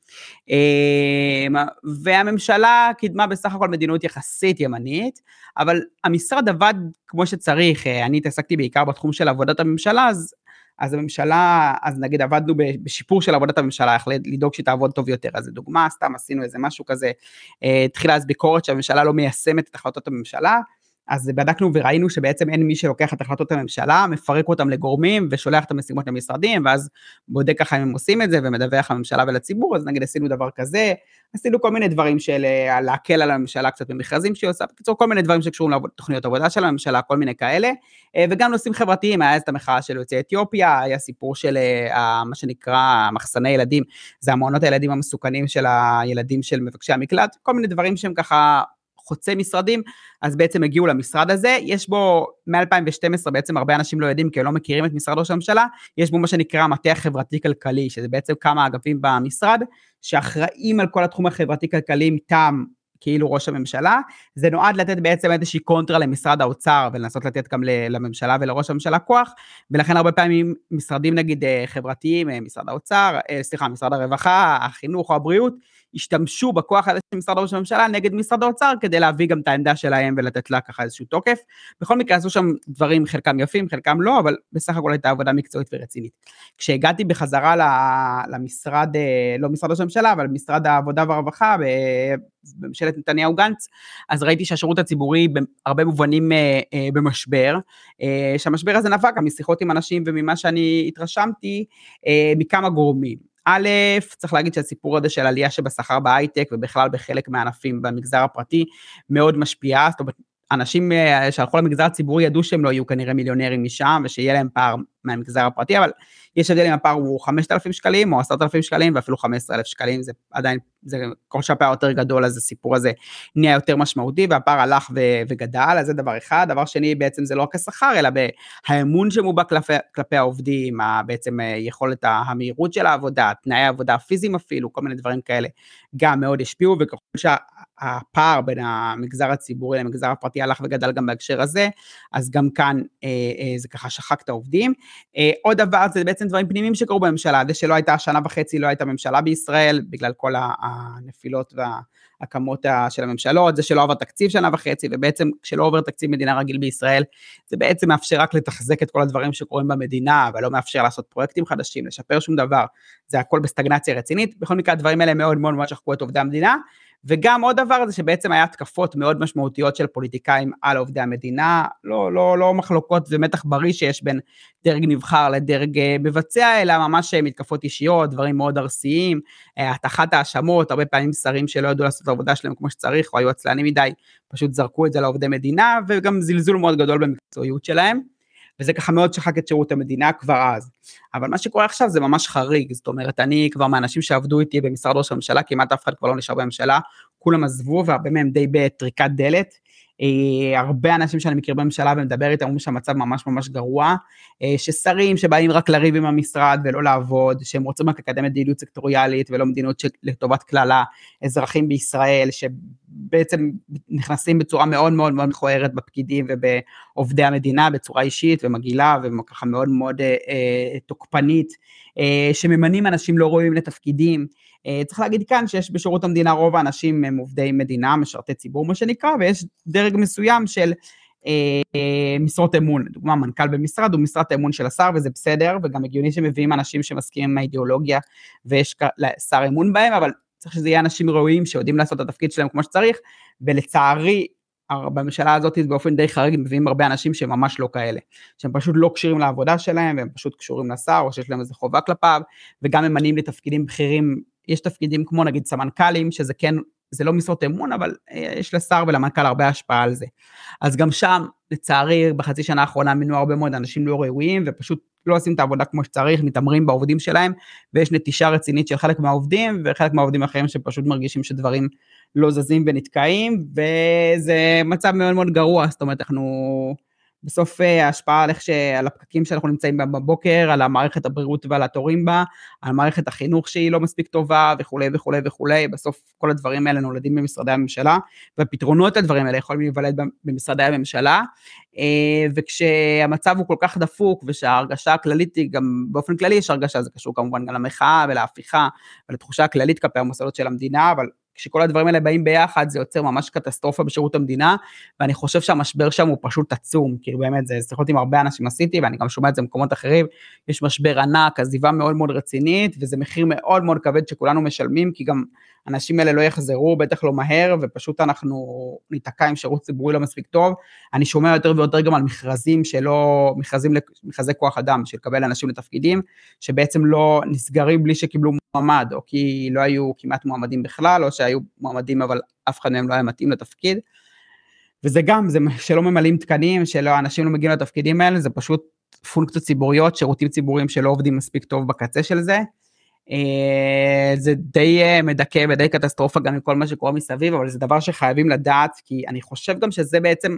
אמ, והממשלה קידמה בסך הכל מדיניות יחסית ימנית, אבל המשרד עבד כמו שצריך, אה, אני התעסקתי בעיקר בתחום של עבודת הממשלה, אז אז הממשלה, אז נגיד עבדנו בשיפור של עבודת הממשלה, איך לדאוג שהיא תעבוד טוב יותר, אז לדוגמה, סתם עשינו איזה משהו כזה, אה, התחילה אז ביקורת שהממשלה לא מיישמת את החלטות הממשלה, אז בדקנו וראינו שבעצם אין מי שלוקח את החלטות הממשלה, מפרק אותם לגורמים ושולח את המשימות למשרדים, ואז בודק ככה אם הם עושים את זה ומדווח לממשלה ולציבור, אז נגיד עשינו דבר כזה, עשינו כל מיני דברים של אה, להקל על הממשלה קצת במכרזים שהיא עושה, בקיצור כל מיני דברים שקשורים לתוכניות עבודה של הממשלה, כל מיני כאלה, אה, וגם נושאים חברתיים, היה את המחאה של יוצאי אתיופיה, היה סיפור של אה, מה שנקרא מחסני ילדים, זה המעונות הילדים המסוכנים של הילדים של מבקשי המקלט, כל מיני דברים שהם ככה חוצה משרדים, אז בעצם הגיעו למשרד הזה, יש בו מ-2012 בעצם הרבה אנשים לא יודעים כי הם לא מכירים את משרד ראש הממשלה, יש בו מה שנקרא המטה החברתי-כלכלי, שזה בעצם כמה אגפים במשרד, שאחראים על כל התחום החברתי-כלכלי מטעם כאילו ראש הממשלה, זה נועד לתת בעצם איזושהי קונטרה למשרד האוצר ולנסות לתת גם לממשלה ולראש הממשלה כוח, ולכן הרבה פעמים משרדים נגיד אה, חברתיים, אה, משרד האוצר, אה, סליחה, משרד הרווחה, החינוך או הבריאות, השתמשו בכוח הזה של משרד ראש הממשלה נגד משרד האוצר כדי להביא גם את העמדה שלהם ולתת לה ככה איזשהו תוקף. בכל מקרה עשו שם דברים חלקם יפים, חלקם לא, אבל בסך הכל הייתה עבודה מקצועית ורצינית. כשהגעתי בחזרה למשרד, אה, לא משרד ראש הממשלה, אבל משרד העבודה והרווחה בממשלת נתניהו גנץ, אז ראיתי שהשירות הציבורי בהרבה מובנים אה, אה, במשבר, שהמשבר הזה נבע גם משיחות עם אנשים וממה שאני התרשמתי מכמה גורמים. א', צריך להגיד שהסיפור הזה של עלייה שבשכר בהייטק ובכלל בחלק מהענפים במגזר הפרטי מאוד משפיעה, זאת אומרת, אנשים אה, שהלכו למגזר הציבורי ידעו שהם לא יהיו כנראה מיליונרים משם ושיהיה להם פער מהמגזר הפרטי, אבל יש הבדל אם הפער הוא 5,000 שקלים או 10,000 שקלים ואפילו 15,000 שקלים, זה עדיין, זה, כל שהפער יותר גדול אז הסיפור הזה נהיה יותר משמעותי והפער הלך ו, וגדל, אז זה דבר אחד. דבר שני, בעצם זה לא רק השכר, אלא בהאמון שמובע כלפי, כלפי העובדים, בעצם אה, יכולת המהירות של העבודה, תנאי העבודה הפיזיים אפילו, כל מיני דברים כאלה, גם מאוד השפיעו, וככל שה... הפער בין המגזר הציבורי למגזר הפרטי הלך וגדל גם בהקשר הזה, אז גם כאן אה, אה, זה ככה שחק את העובדים. אה, עוד דבר זה בעצם דברים פנימיים שקרו בממשלה, זה שלא הייתה שנה וחצי, לא הייתה ממשלה בישראל, בגלל כל הנפילות וההקמות של הממשלות, זה שלא עבר תקציב שנה וחצי, ובעצם כשלא עובר תקציב מדינה רגיל בישראל, זה בעצם מאפשר רק לתחזק את כל הדברים שקורים במדינה, ולא מאפשר לעשות פרויקטים חדשים, לשפר שום דבר, זה הכל בסטגנציה רצינית, בכל מקרה הדברים האלה מאוד מאוד מאוד שחקו את עובדי המדינה, וגם עוד דבר זה שבעצם היה התקפות מאוד משמעותיות של פוליטיקאים על עובדי המדינה, לא, לא, לא מחלוקות ומתח בריא שיש בין דרג נבחר לדרג אה, מבצע, אלא ממש אה, מתקפות אישיות, דברים מאוד ארסיים, אה, הטחת האשמות, הרבה פעמים שרים שלא ידעו לעשות את העבודה שלהם כמו שצריך, או היו עצלנים מדי, פשוט זרקו את זה לעובדי מדינה, וגם זלזול מאוד גדול במקצועיות שלהם. וזה ככה מאוד שחק את שירות המדינה כבר אז. אבל מה שקורה עכשיו זה ממש חריג, זאת אומרת, אני כבר מהאנשים שעבדו איתי במשרד ראש הממשלה, כמעט אף אחד כבר לא נשאר בממשלה, כולם עזבו והרבה מהם די בטריקת דלת. אה, הרבה אנשים שאני מכיר בממשלה ומדבר איתם אומרים שהמצב ממש ממש גרוע, אה, ששרים שבאים רק לריב עם המשרד ולא לעבוד, שהם רוצים רק לקדם מדיניות סקטוריאלית ולא מדיניות לטובת כלל האזרחים בישראל, שבעצם נכנסים בצורה מאוד מאוד מאוד מכוערת בפקידים ובעובדי המדינה בצורה אישית ומגעילה וככה מאוד מאוד אה, אה, תוקפנית, אה, שממנים אנשים לא ראויים לתפקידים. אה, צריך להגיד כאן שיש בשירות המדינה רוב האנשים הם עובדי מדינה, משרתי ציבור מה שנקרא, ויש דרג מסוים של אה, משרות אמון, לדוגמה מנכ"ל במשרד הוא משרת אמון של השר וזה בסדר, וגם הגיוני שמביאים אנשים שמסכימים עם האידיאולוגיה ויש שר אמון בהם, אבל צריך שזה יהיה אנשים ראויים שיודעים לעשות את התפקיד שלהם כמו שצריך, ולצערי בממשלה הזאת באופן די חריג מביאים הרבה אנשים שהם ממש לא כאלה, שהם פשוט לא כשירים לעבודה שלהם והם פשוט קשורים לשר או שיש להם איזה חובה כלפיו וגם ממנים לתפקידים בכירים יש תפקידים כמו נגיד סמנכ"לים, שזה כן, זה לא משרות אמון, אבל אה, יש לשר ולמנכ"ל הרבה השפעה על זה. אז גם שם, לצערי, בחצי שנה האחרונה מינו הרבה מאוד אנשים לא ראויים, ופשוט לא עושים את העבודה כמו שצריך, מתעמרים בעובדים שלהם, ויש נטישה רצינית של חלק מהעובדים, וחלק מהעובדים האחרים שפשוט מרגישים שדברים לא זזים ונתקעים, וזה מצב מאוד מאוד גרוע, זאת אומרת, אנחנו... בסוף אה, ההשפעה על איך ש... על הפקקים שאנחנו נמצאים בהם בבוקר, על המערכת הבריאות ועל התורים בה, על מערכת החינוך שהיא לא מספיק טובה וכולי וכולי וכולי, בסוף כל הדברים האלה נולדים במשרדי הממשלה, והפתרונות לדברים האלה יכולים להיוולד במשרדי הממשלה, אה, וכשהמצב הוא כל כך דפוק ושההרגשה הכללית היא גם, באופן כללי יש הרגשה, זה קשור כמובן גם למחאה ולהפיכה ולתחושה הכללית כלפי המוסדות של המדינה, אבל כשכל הדברים האלה באים ביחד זה יוצר ממש קטסטרופה בשירות המדינה, ואני חושב שהמשבר שם הוא פשוט עצום, כאילו באמת זה שיחות עם הרבה אנשים עשיתי, ואני גם שומע את זה במקומות אחרים, יש משבר ענק, עזיבה מאוד מאוד רצינית, וזה מחיר מאוד מאוד כבד שכולנו משלמים, כי גם האנשים האלה לא יחזרו, בטח לא מהר, ופשוט אנחנו ניתקע עם שירות ציבורי לא מספיק טוב. אני שומע יותר ויותר גם על מכרזים שלא, מכרזים, מכרזי כוח אדם, של לקבל אנשים לתפקידים, שבעצם לא נסגרים בלי שקיבלו מועמד, או כי לא היו כמעט מועמדים בכלל, או שהיו מועמדים אבל אף אחד מהם לא היה מתאים לתפקיד. וזה גם, זה שלא ממלאים תקנים, שאנשים לא מגיעים לתפקידים האלה, זה פשוט פונקציות ציבוריות, שירותים ציבוריים שלא עובדים מספיק טוב בקצה של זה. אה, זה די אה, מדכא ודי קטסטרופה גם עם כל מה שקורה מסביב, אבל זה דבר שחייבים לדעת, כי אני חושב גם שזה בעצם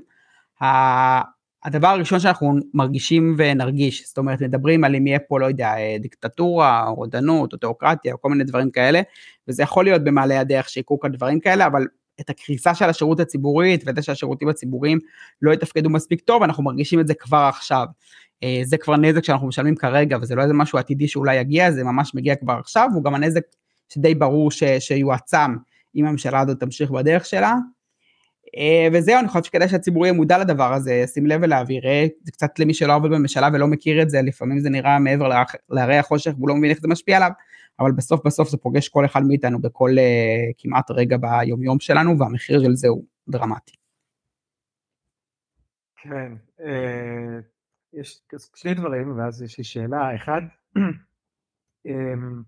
הדבר הראשון שאנחנו מרגישים ונרגיש, זאת אומרת מדברים על אם יהיה פה, לא יודע, אה, דיקטטורה, רודנות, או תיאוקרטיה, או כל מיני דברים כאלה, וזה יכול להיות במעלה הדרך שיקרו כאן דברים כאלה, אבל את הקריסה של השירות הציבורית ואת זה שהשירותים הציבוריים לא יתפקדו מספיק טוב, אנחנו מרגישים את זה כבר עכשיו. אה, זה כבר נזק שאנחנו משלמים כרגע, וזה לא איזה משהו עתידי שאולי יגיע, זה ממש מגיע כבר עכשיו, והוא גם הנזק שדי ברור ש, שיועצם אם הממשלה הזאת תמשיך בדרך שלה. אה, וזהו, אני חושב שכדאי שהציבור יהיה מודע לדבר הזה, ישים לב ולהעביר, זה קצת למי שלא עובד בממשלה ולא מכיר את זה, לפעמים זה נראה מעבר להרי החושך והוא לא מבין איך זה משפיע עליו, אבל בסוף בסוף זה פוגש כל אחד מאיתנו בכל uh, כמעט רגע ביומיום שלנו, והמחיר של זה הוא דרמטי. כן, יש שני דברים ואז יש לי שאלה, אחד, אמ,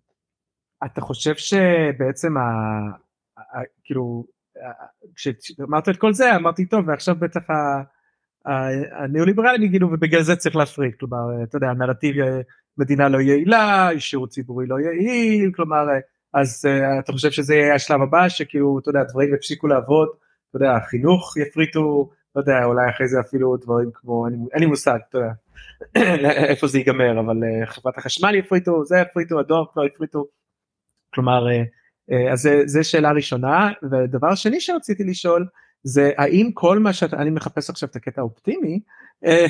אתה חושב שבעצם. כאילו כשאמרת את כל זה אמרתי טוב ועכשיו בטח הניאו-ליברלים יגידו ובגלל זה צריך להפריד כלומר אתה יודע הנרטיב מדינה לא יעילה שירות ציבורי לא יעיל כלומר אז אתה חושב שזה יהיה השלב הבא שכאילו אתה יודע דברים יפסיקו לעבוד אתה יודע חינוך יפריטו לא יודע אולי אחרי זה אפילו דברים כמו אין לי מושג אתה יודע איפה זה ייגמר אבל חברת החשמל יפריטו זה יפריטו הדואר כבר יפריטו. כלומר אז זה שאלה ראשונה ודבר שני שרציתי לשאול זה האם כל מה שאתה, אני מחפש עכשיו את הקטע האופטימי, אה,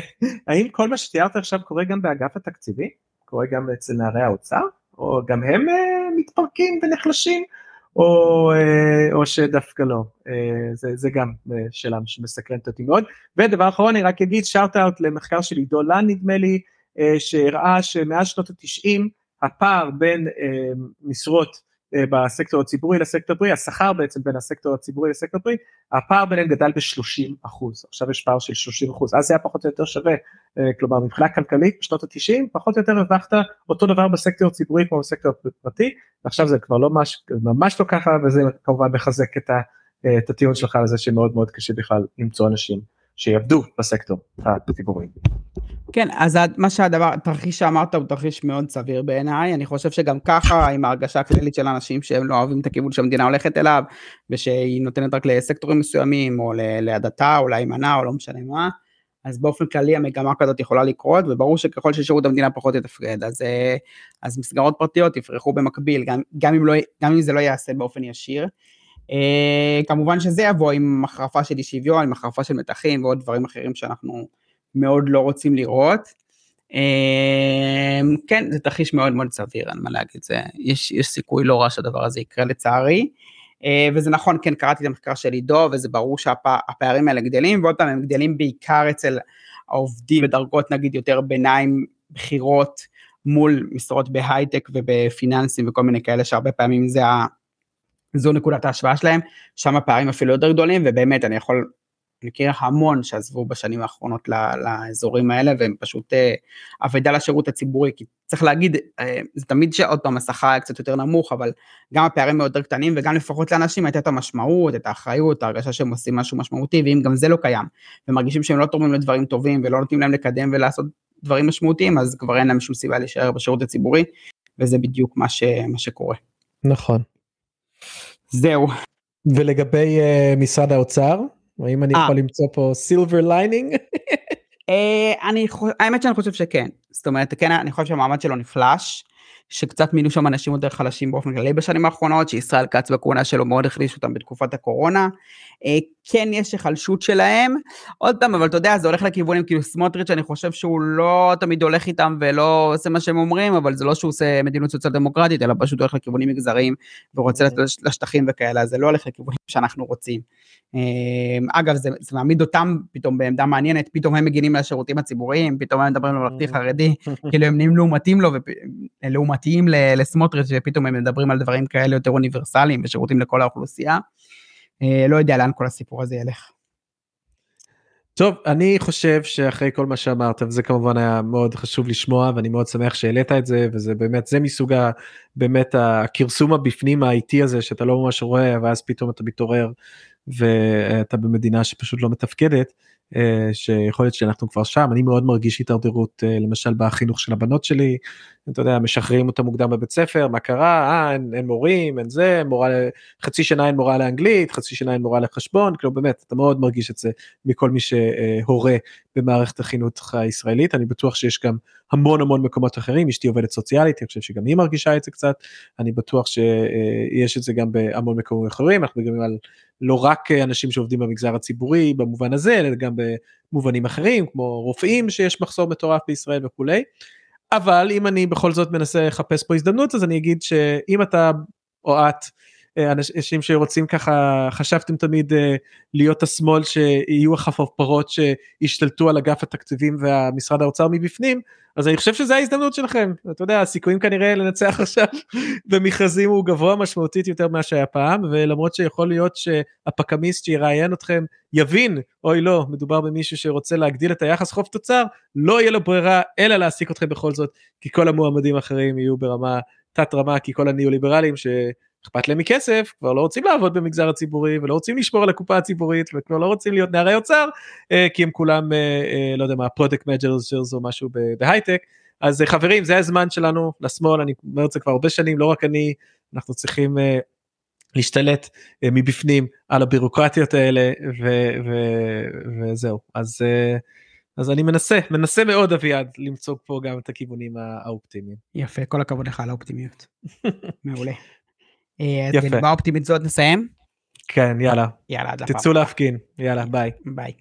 האם כל מה שתיארת עכשיו קורה גם באגף התקציבי? קורה גם אצל נערי האוצר? או גם הם אה, מתפרקים ונחלשים? או, אה, או שדווקא לא, זה, זה גם שאלה שמסקרנת אותי מאוד. ודבר אחרון אני רק אגיד שאוט אאוט למחקר של עידו לן נדמה לי, שהראה שמאז שנות התשעים הפער בין משרות אה, בסקטור הציבורי לסקטור הפרי, השכר בעצם בין הסקטור הציבורי לסקטור הפרי, הפער ביניהם גדל ב-30 אחוז, עכשיו יש פער של 30 אחוז, אז זה היה פחות או יותר שווה, אה, כלומר מבחינה כלכלית בשנות ה-90 פחות או יותר הרווחת אותו דבר בסקטור הציבורי כמו בסקטור הפרטי, ועכשיו זה כבר לא מש, ממש לא ככה וזה כמובן מחזק את, ה, אה, את הטיעון שלך לזה שמאוד מאוד קשה בכלל למצוא אנשים שיעבדו בסקטור הציבורי. כן, אז מה שהדבר, התרחיש שאמרת הוא תרחיש מאוד סביר בעיניי, אני חושב שגם ככה עם ההרגשה הכללית של אנשים שהם לא אוהבים את הכיוון שהמדינה הולכת אליו, ושהיא נותנת רק לסקטורים מסוימים, או להדתה, או להימנע, או לא משנה מה, אז באופן כללי המגמה כזאת יכולה לקרות, וברור שככל ששירות המדינה פחות יתפקד, אז, אה, אז מסגרות פרטיות יפרחו במקביל, גם, גם, אם לא, גם אם זה לא ייעשה באופן ישיר. Uh, כמובן שזה יבוא עם החרפה של אי שוויון, עם החרפה של מתחים ועוד דברים אחרים שאנחנו מאוד לא רוצים לראות. Uh, כן, זה תרחיש מאוד מאוד סביר, אין מה להגיד, זה, יש, יש סיכוי לא רע שהדבר הזה יקרה לצערי. Uh, וזה נכון, כן, קראתי את המחקר של עידו, וזה ברור שהפערים האלה גדלים, ועוד פעם, הם גדלים בעיקר אצל העובדים בדרגות נגיד יותר ביניים, בכירות, מול משרות בהייטק ובפיננסים וכל מיני כאלה, שהרבה פעמים זה ה... זו נקודת ההשוואה שלהם, שם הפערים אפילו יותר גדולים, ובאמת אני יכול, אני מכיר המון שעזבו בשנים האחרונות לאזורים האלה, והם פשוט אה, אבדה לשירות הציבורי, כי צריך להגיד, אה, זה תמיד שעוד פעם השכר היה קצת יותר נמוך, אבל גם הפערים היותר קטנים, וגם לפחות לאנשים הייתה את המשמעות, את האחריות, ההרגשה שהם עושים משהו משמעותי, ואם גם זה לא קיים, ומרגישים שהם לא תורמים לדברים טובים, ולא נותנים להם לקדם ולעשות דברים משמעותיים, אז כבר אין להם שום סיבה להישאר בשירות הציבורי, וזה בדיוק מה, ש, מה שקורה. נכון. זהו. ולגבי uh, משרד האוצר, האם אני אה. אה. יכול למצוא פה silver lining? uh, אני האמת שאני חושב שכן, זאת אומרת כן אני חושב שהמעמד שלו נחלש. שקצת מינו שם אנשים יותר חלשים באופן כללי בשנים האחרונות, שישראל כץ בכהונה שלו מאוד החליש אותם בתקופת הקורונה. כן יש היחלשות שלהם, עוד פעם, אבל אתה יודע, זה הולך לכיוונים, כאילו סמוטריץ', אני חושב שהוא לא תמיד הולך איתם ולא עושה מה שהם אומרים, אבל זה לא שהוא עושה מדיניות סוציאל דמוקרטית, אלא פשוט הולך לכיוונים מגזריים ורוצה לצאת לשטחים וכאלה, זה לא הולך לכיוונים שאנחנו רוצים. אה, אגב, זה, זה מעמיד אותם פתאום בעמדה מעניינת, פתאום הם מגינים על השירותים הציבוריים, פתאום הם מדברים על ממלכתי חרדי, כאילו הם נהיים לעומתים לו, לעומתיים לסמוטריץ', ופתאום הם מדברים על דברים כאלה יותר אוניברסליים ושירותים לכל האוכלוסייה. אה, לא יודע לאן כל הסיפור הזה ילך. טוב, אני חושב שאחרי כל מה שאמרת, וזה כמובן היה מאוד חשוב לשמוע, ואני מאוד שמח שהעלית את זה, וזה באמת, זה מסוג ה... באמת הכרסום הבפנים האיטי הזה, שאתה לא ממש רואה, ואז פתאום אתה מתעורר, ואתה במדינה שפשוט לא מתפקדת. אה, שיכול להיות שאנחנו כבר שם. אני מאוד מרגיש הידרדרות אה, למשל בחינוך של הבנות שלי. אתה יודע משחררים אותה מוקדם בבית ספר מה קרה? אה, אין, אין מורים אין זה מורה חצי שנה אין מורה לאנגלית חצי שנה אין מורה לחשבון. כאילו באמת אתה מאוד מרגיש את זה מכל מי שהורה במערכת החינוך הישראלית. אני בטוח שיש גם המון המון מקומות אחרים. אשתי עובדת סוציאלית אני חושב שגם היא מרגישה את זה קצת. אני בטוח שיש את זה גם בהמון מקומות אחרים. אנחנו מדברים על לא רק אנשים שעובדים במגזר הציבורי במובן הזה אלא גם במובנים אחרים כמו רופאים שיש מחסור מטורף בישראל וכולי. אבל אם אני בכל זאת מנסה לחפש פה הזדמנות אז אני אגיד שאם אתה או את אנשים שרוצים ככה חשבתם תמיד אה, להיות השמאל שיהיו החפפרות שישתלטו על אגף התקציבים והמשרד האוצר מבפנים אז אני חושב שזה ההזדמנות שלכם. אתה יודע הסיכויים כנראה לנצח עכשיו במכרזים הוא גבוה משמעותית יותר ממה שהיה פעם ולמרות שיכול להיות שהפקמיסט שיראיין אתכם יבין אוי לא מדובר במישהו שרוצה להגדיל את היחס חוב תוצר לא יהיה לו ברירה אלא להעסיק אתכם בכל זאת כי כל המועמדים האחרים יהיו ברמה תת רמה כי כל הניאו ליברלים ש... אכפת להם מכסף, כבר לא רוצים לעבוד במגזר הציבורי ולא רוצים לשמור על הקופה הציבורית וכבר לא רוצים להיות נערי אוצר, כי הם כולם, לא יודע מה, product managers או משהו בהייטק. אז חברים, זה הזמן שלנו לשמאל, אני אומר את זה כבר הרבה שנים, לא רק אני, אנחנו צריכים להשתלט מבפנים על הבירוקרטיות האלה ו- ו- וזהו אז אז אני מנסה מנסה מאוד אביעד למצוא פה גם את הכיוונים האופטימיים. יפה כל הכבוד לך על האופטימיות. מעולה. יפה. באופטימיות זאת נסיים? כן יאללה. יאללה תצאו להפגין יאללה ביי. ביי.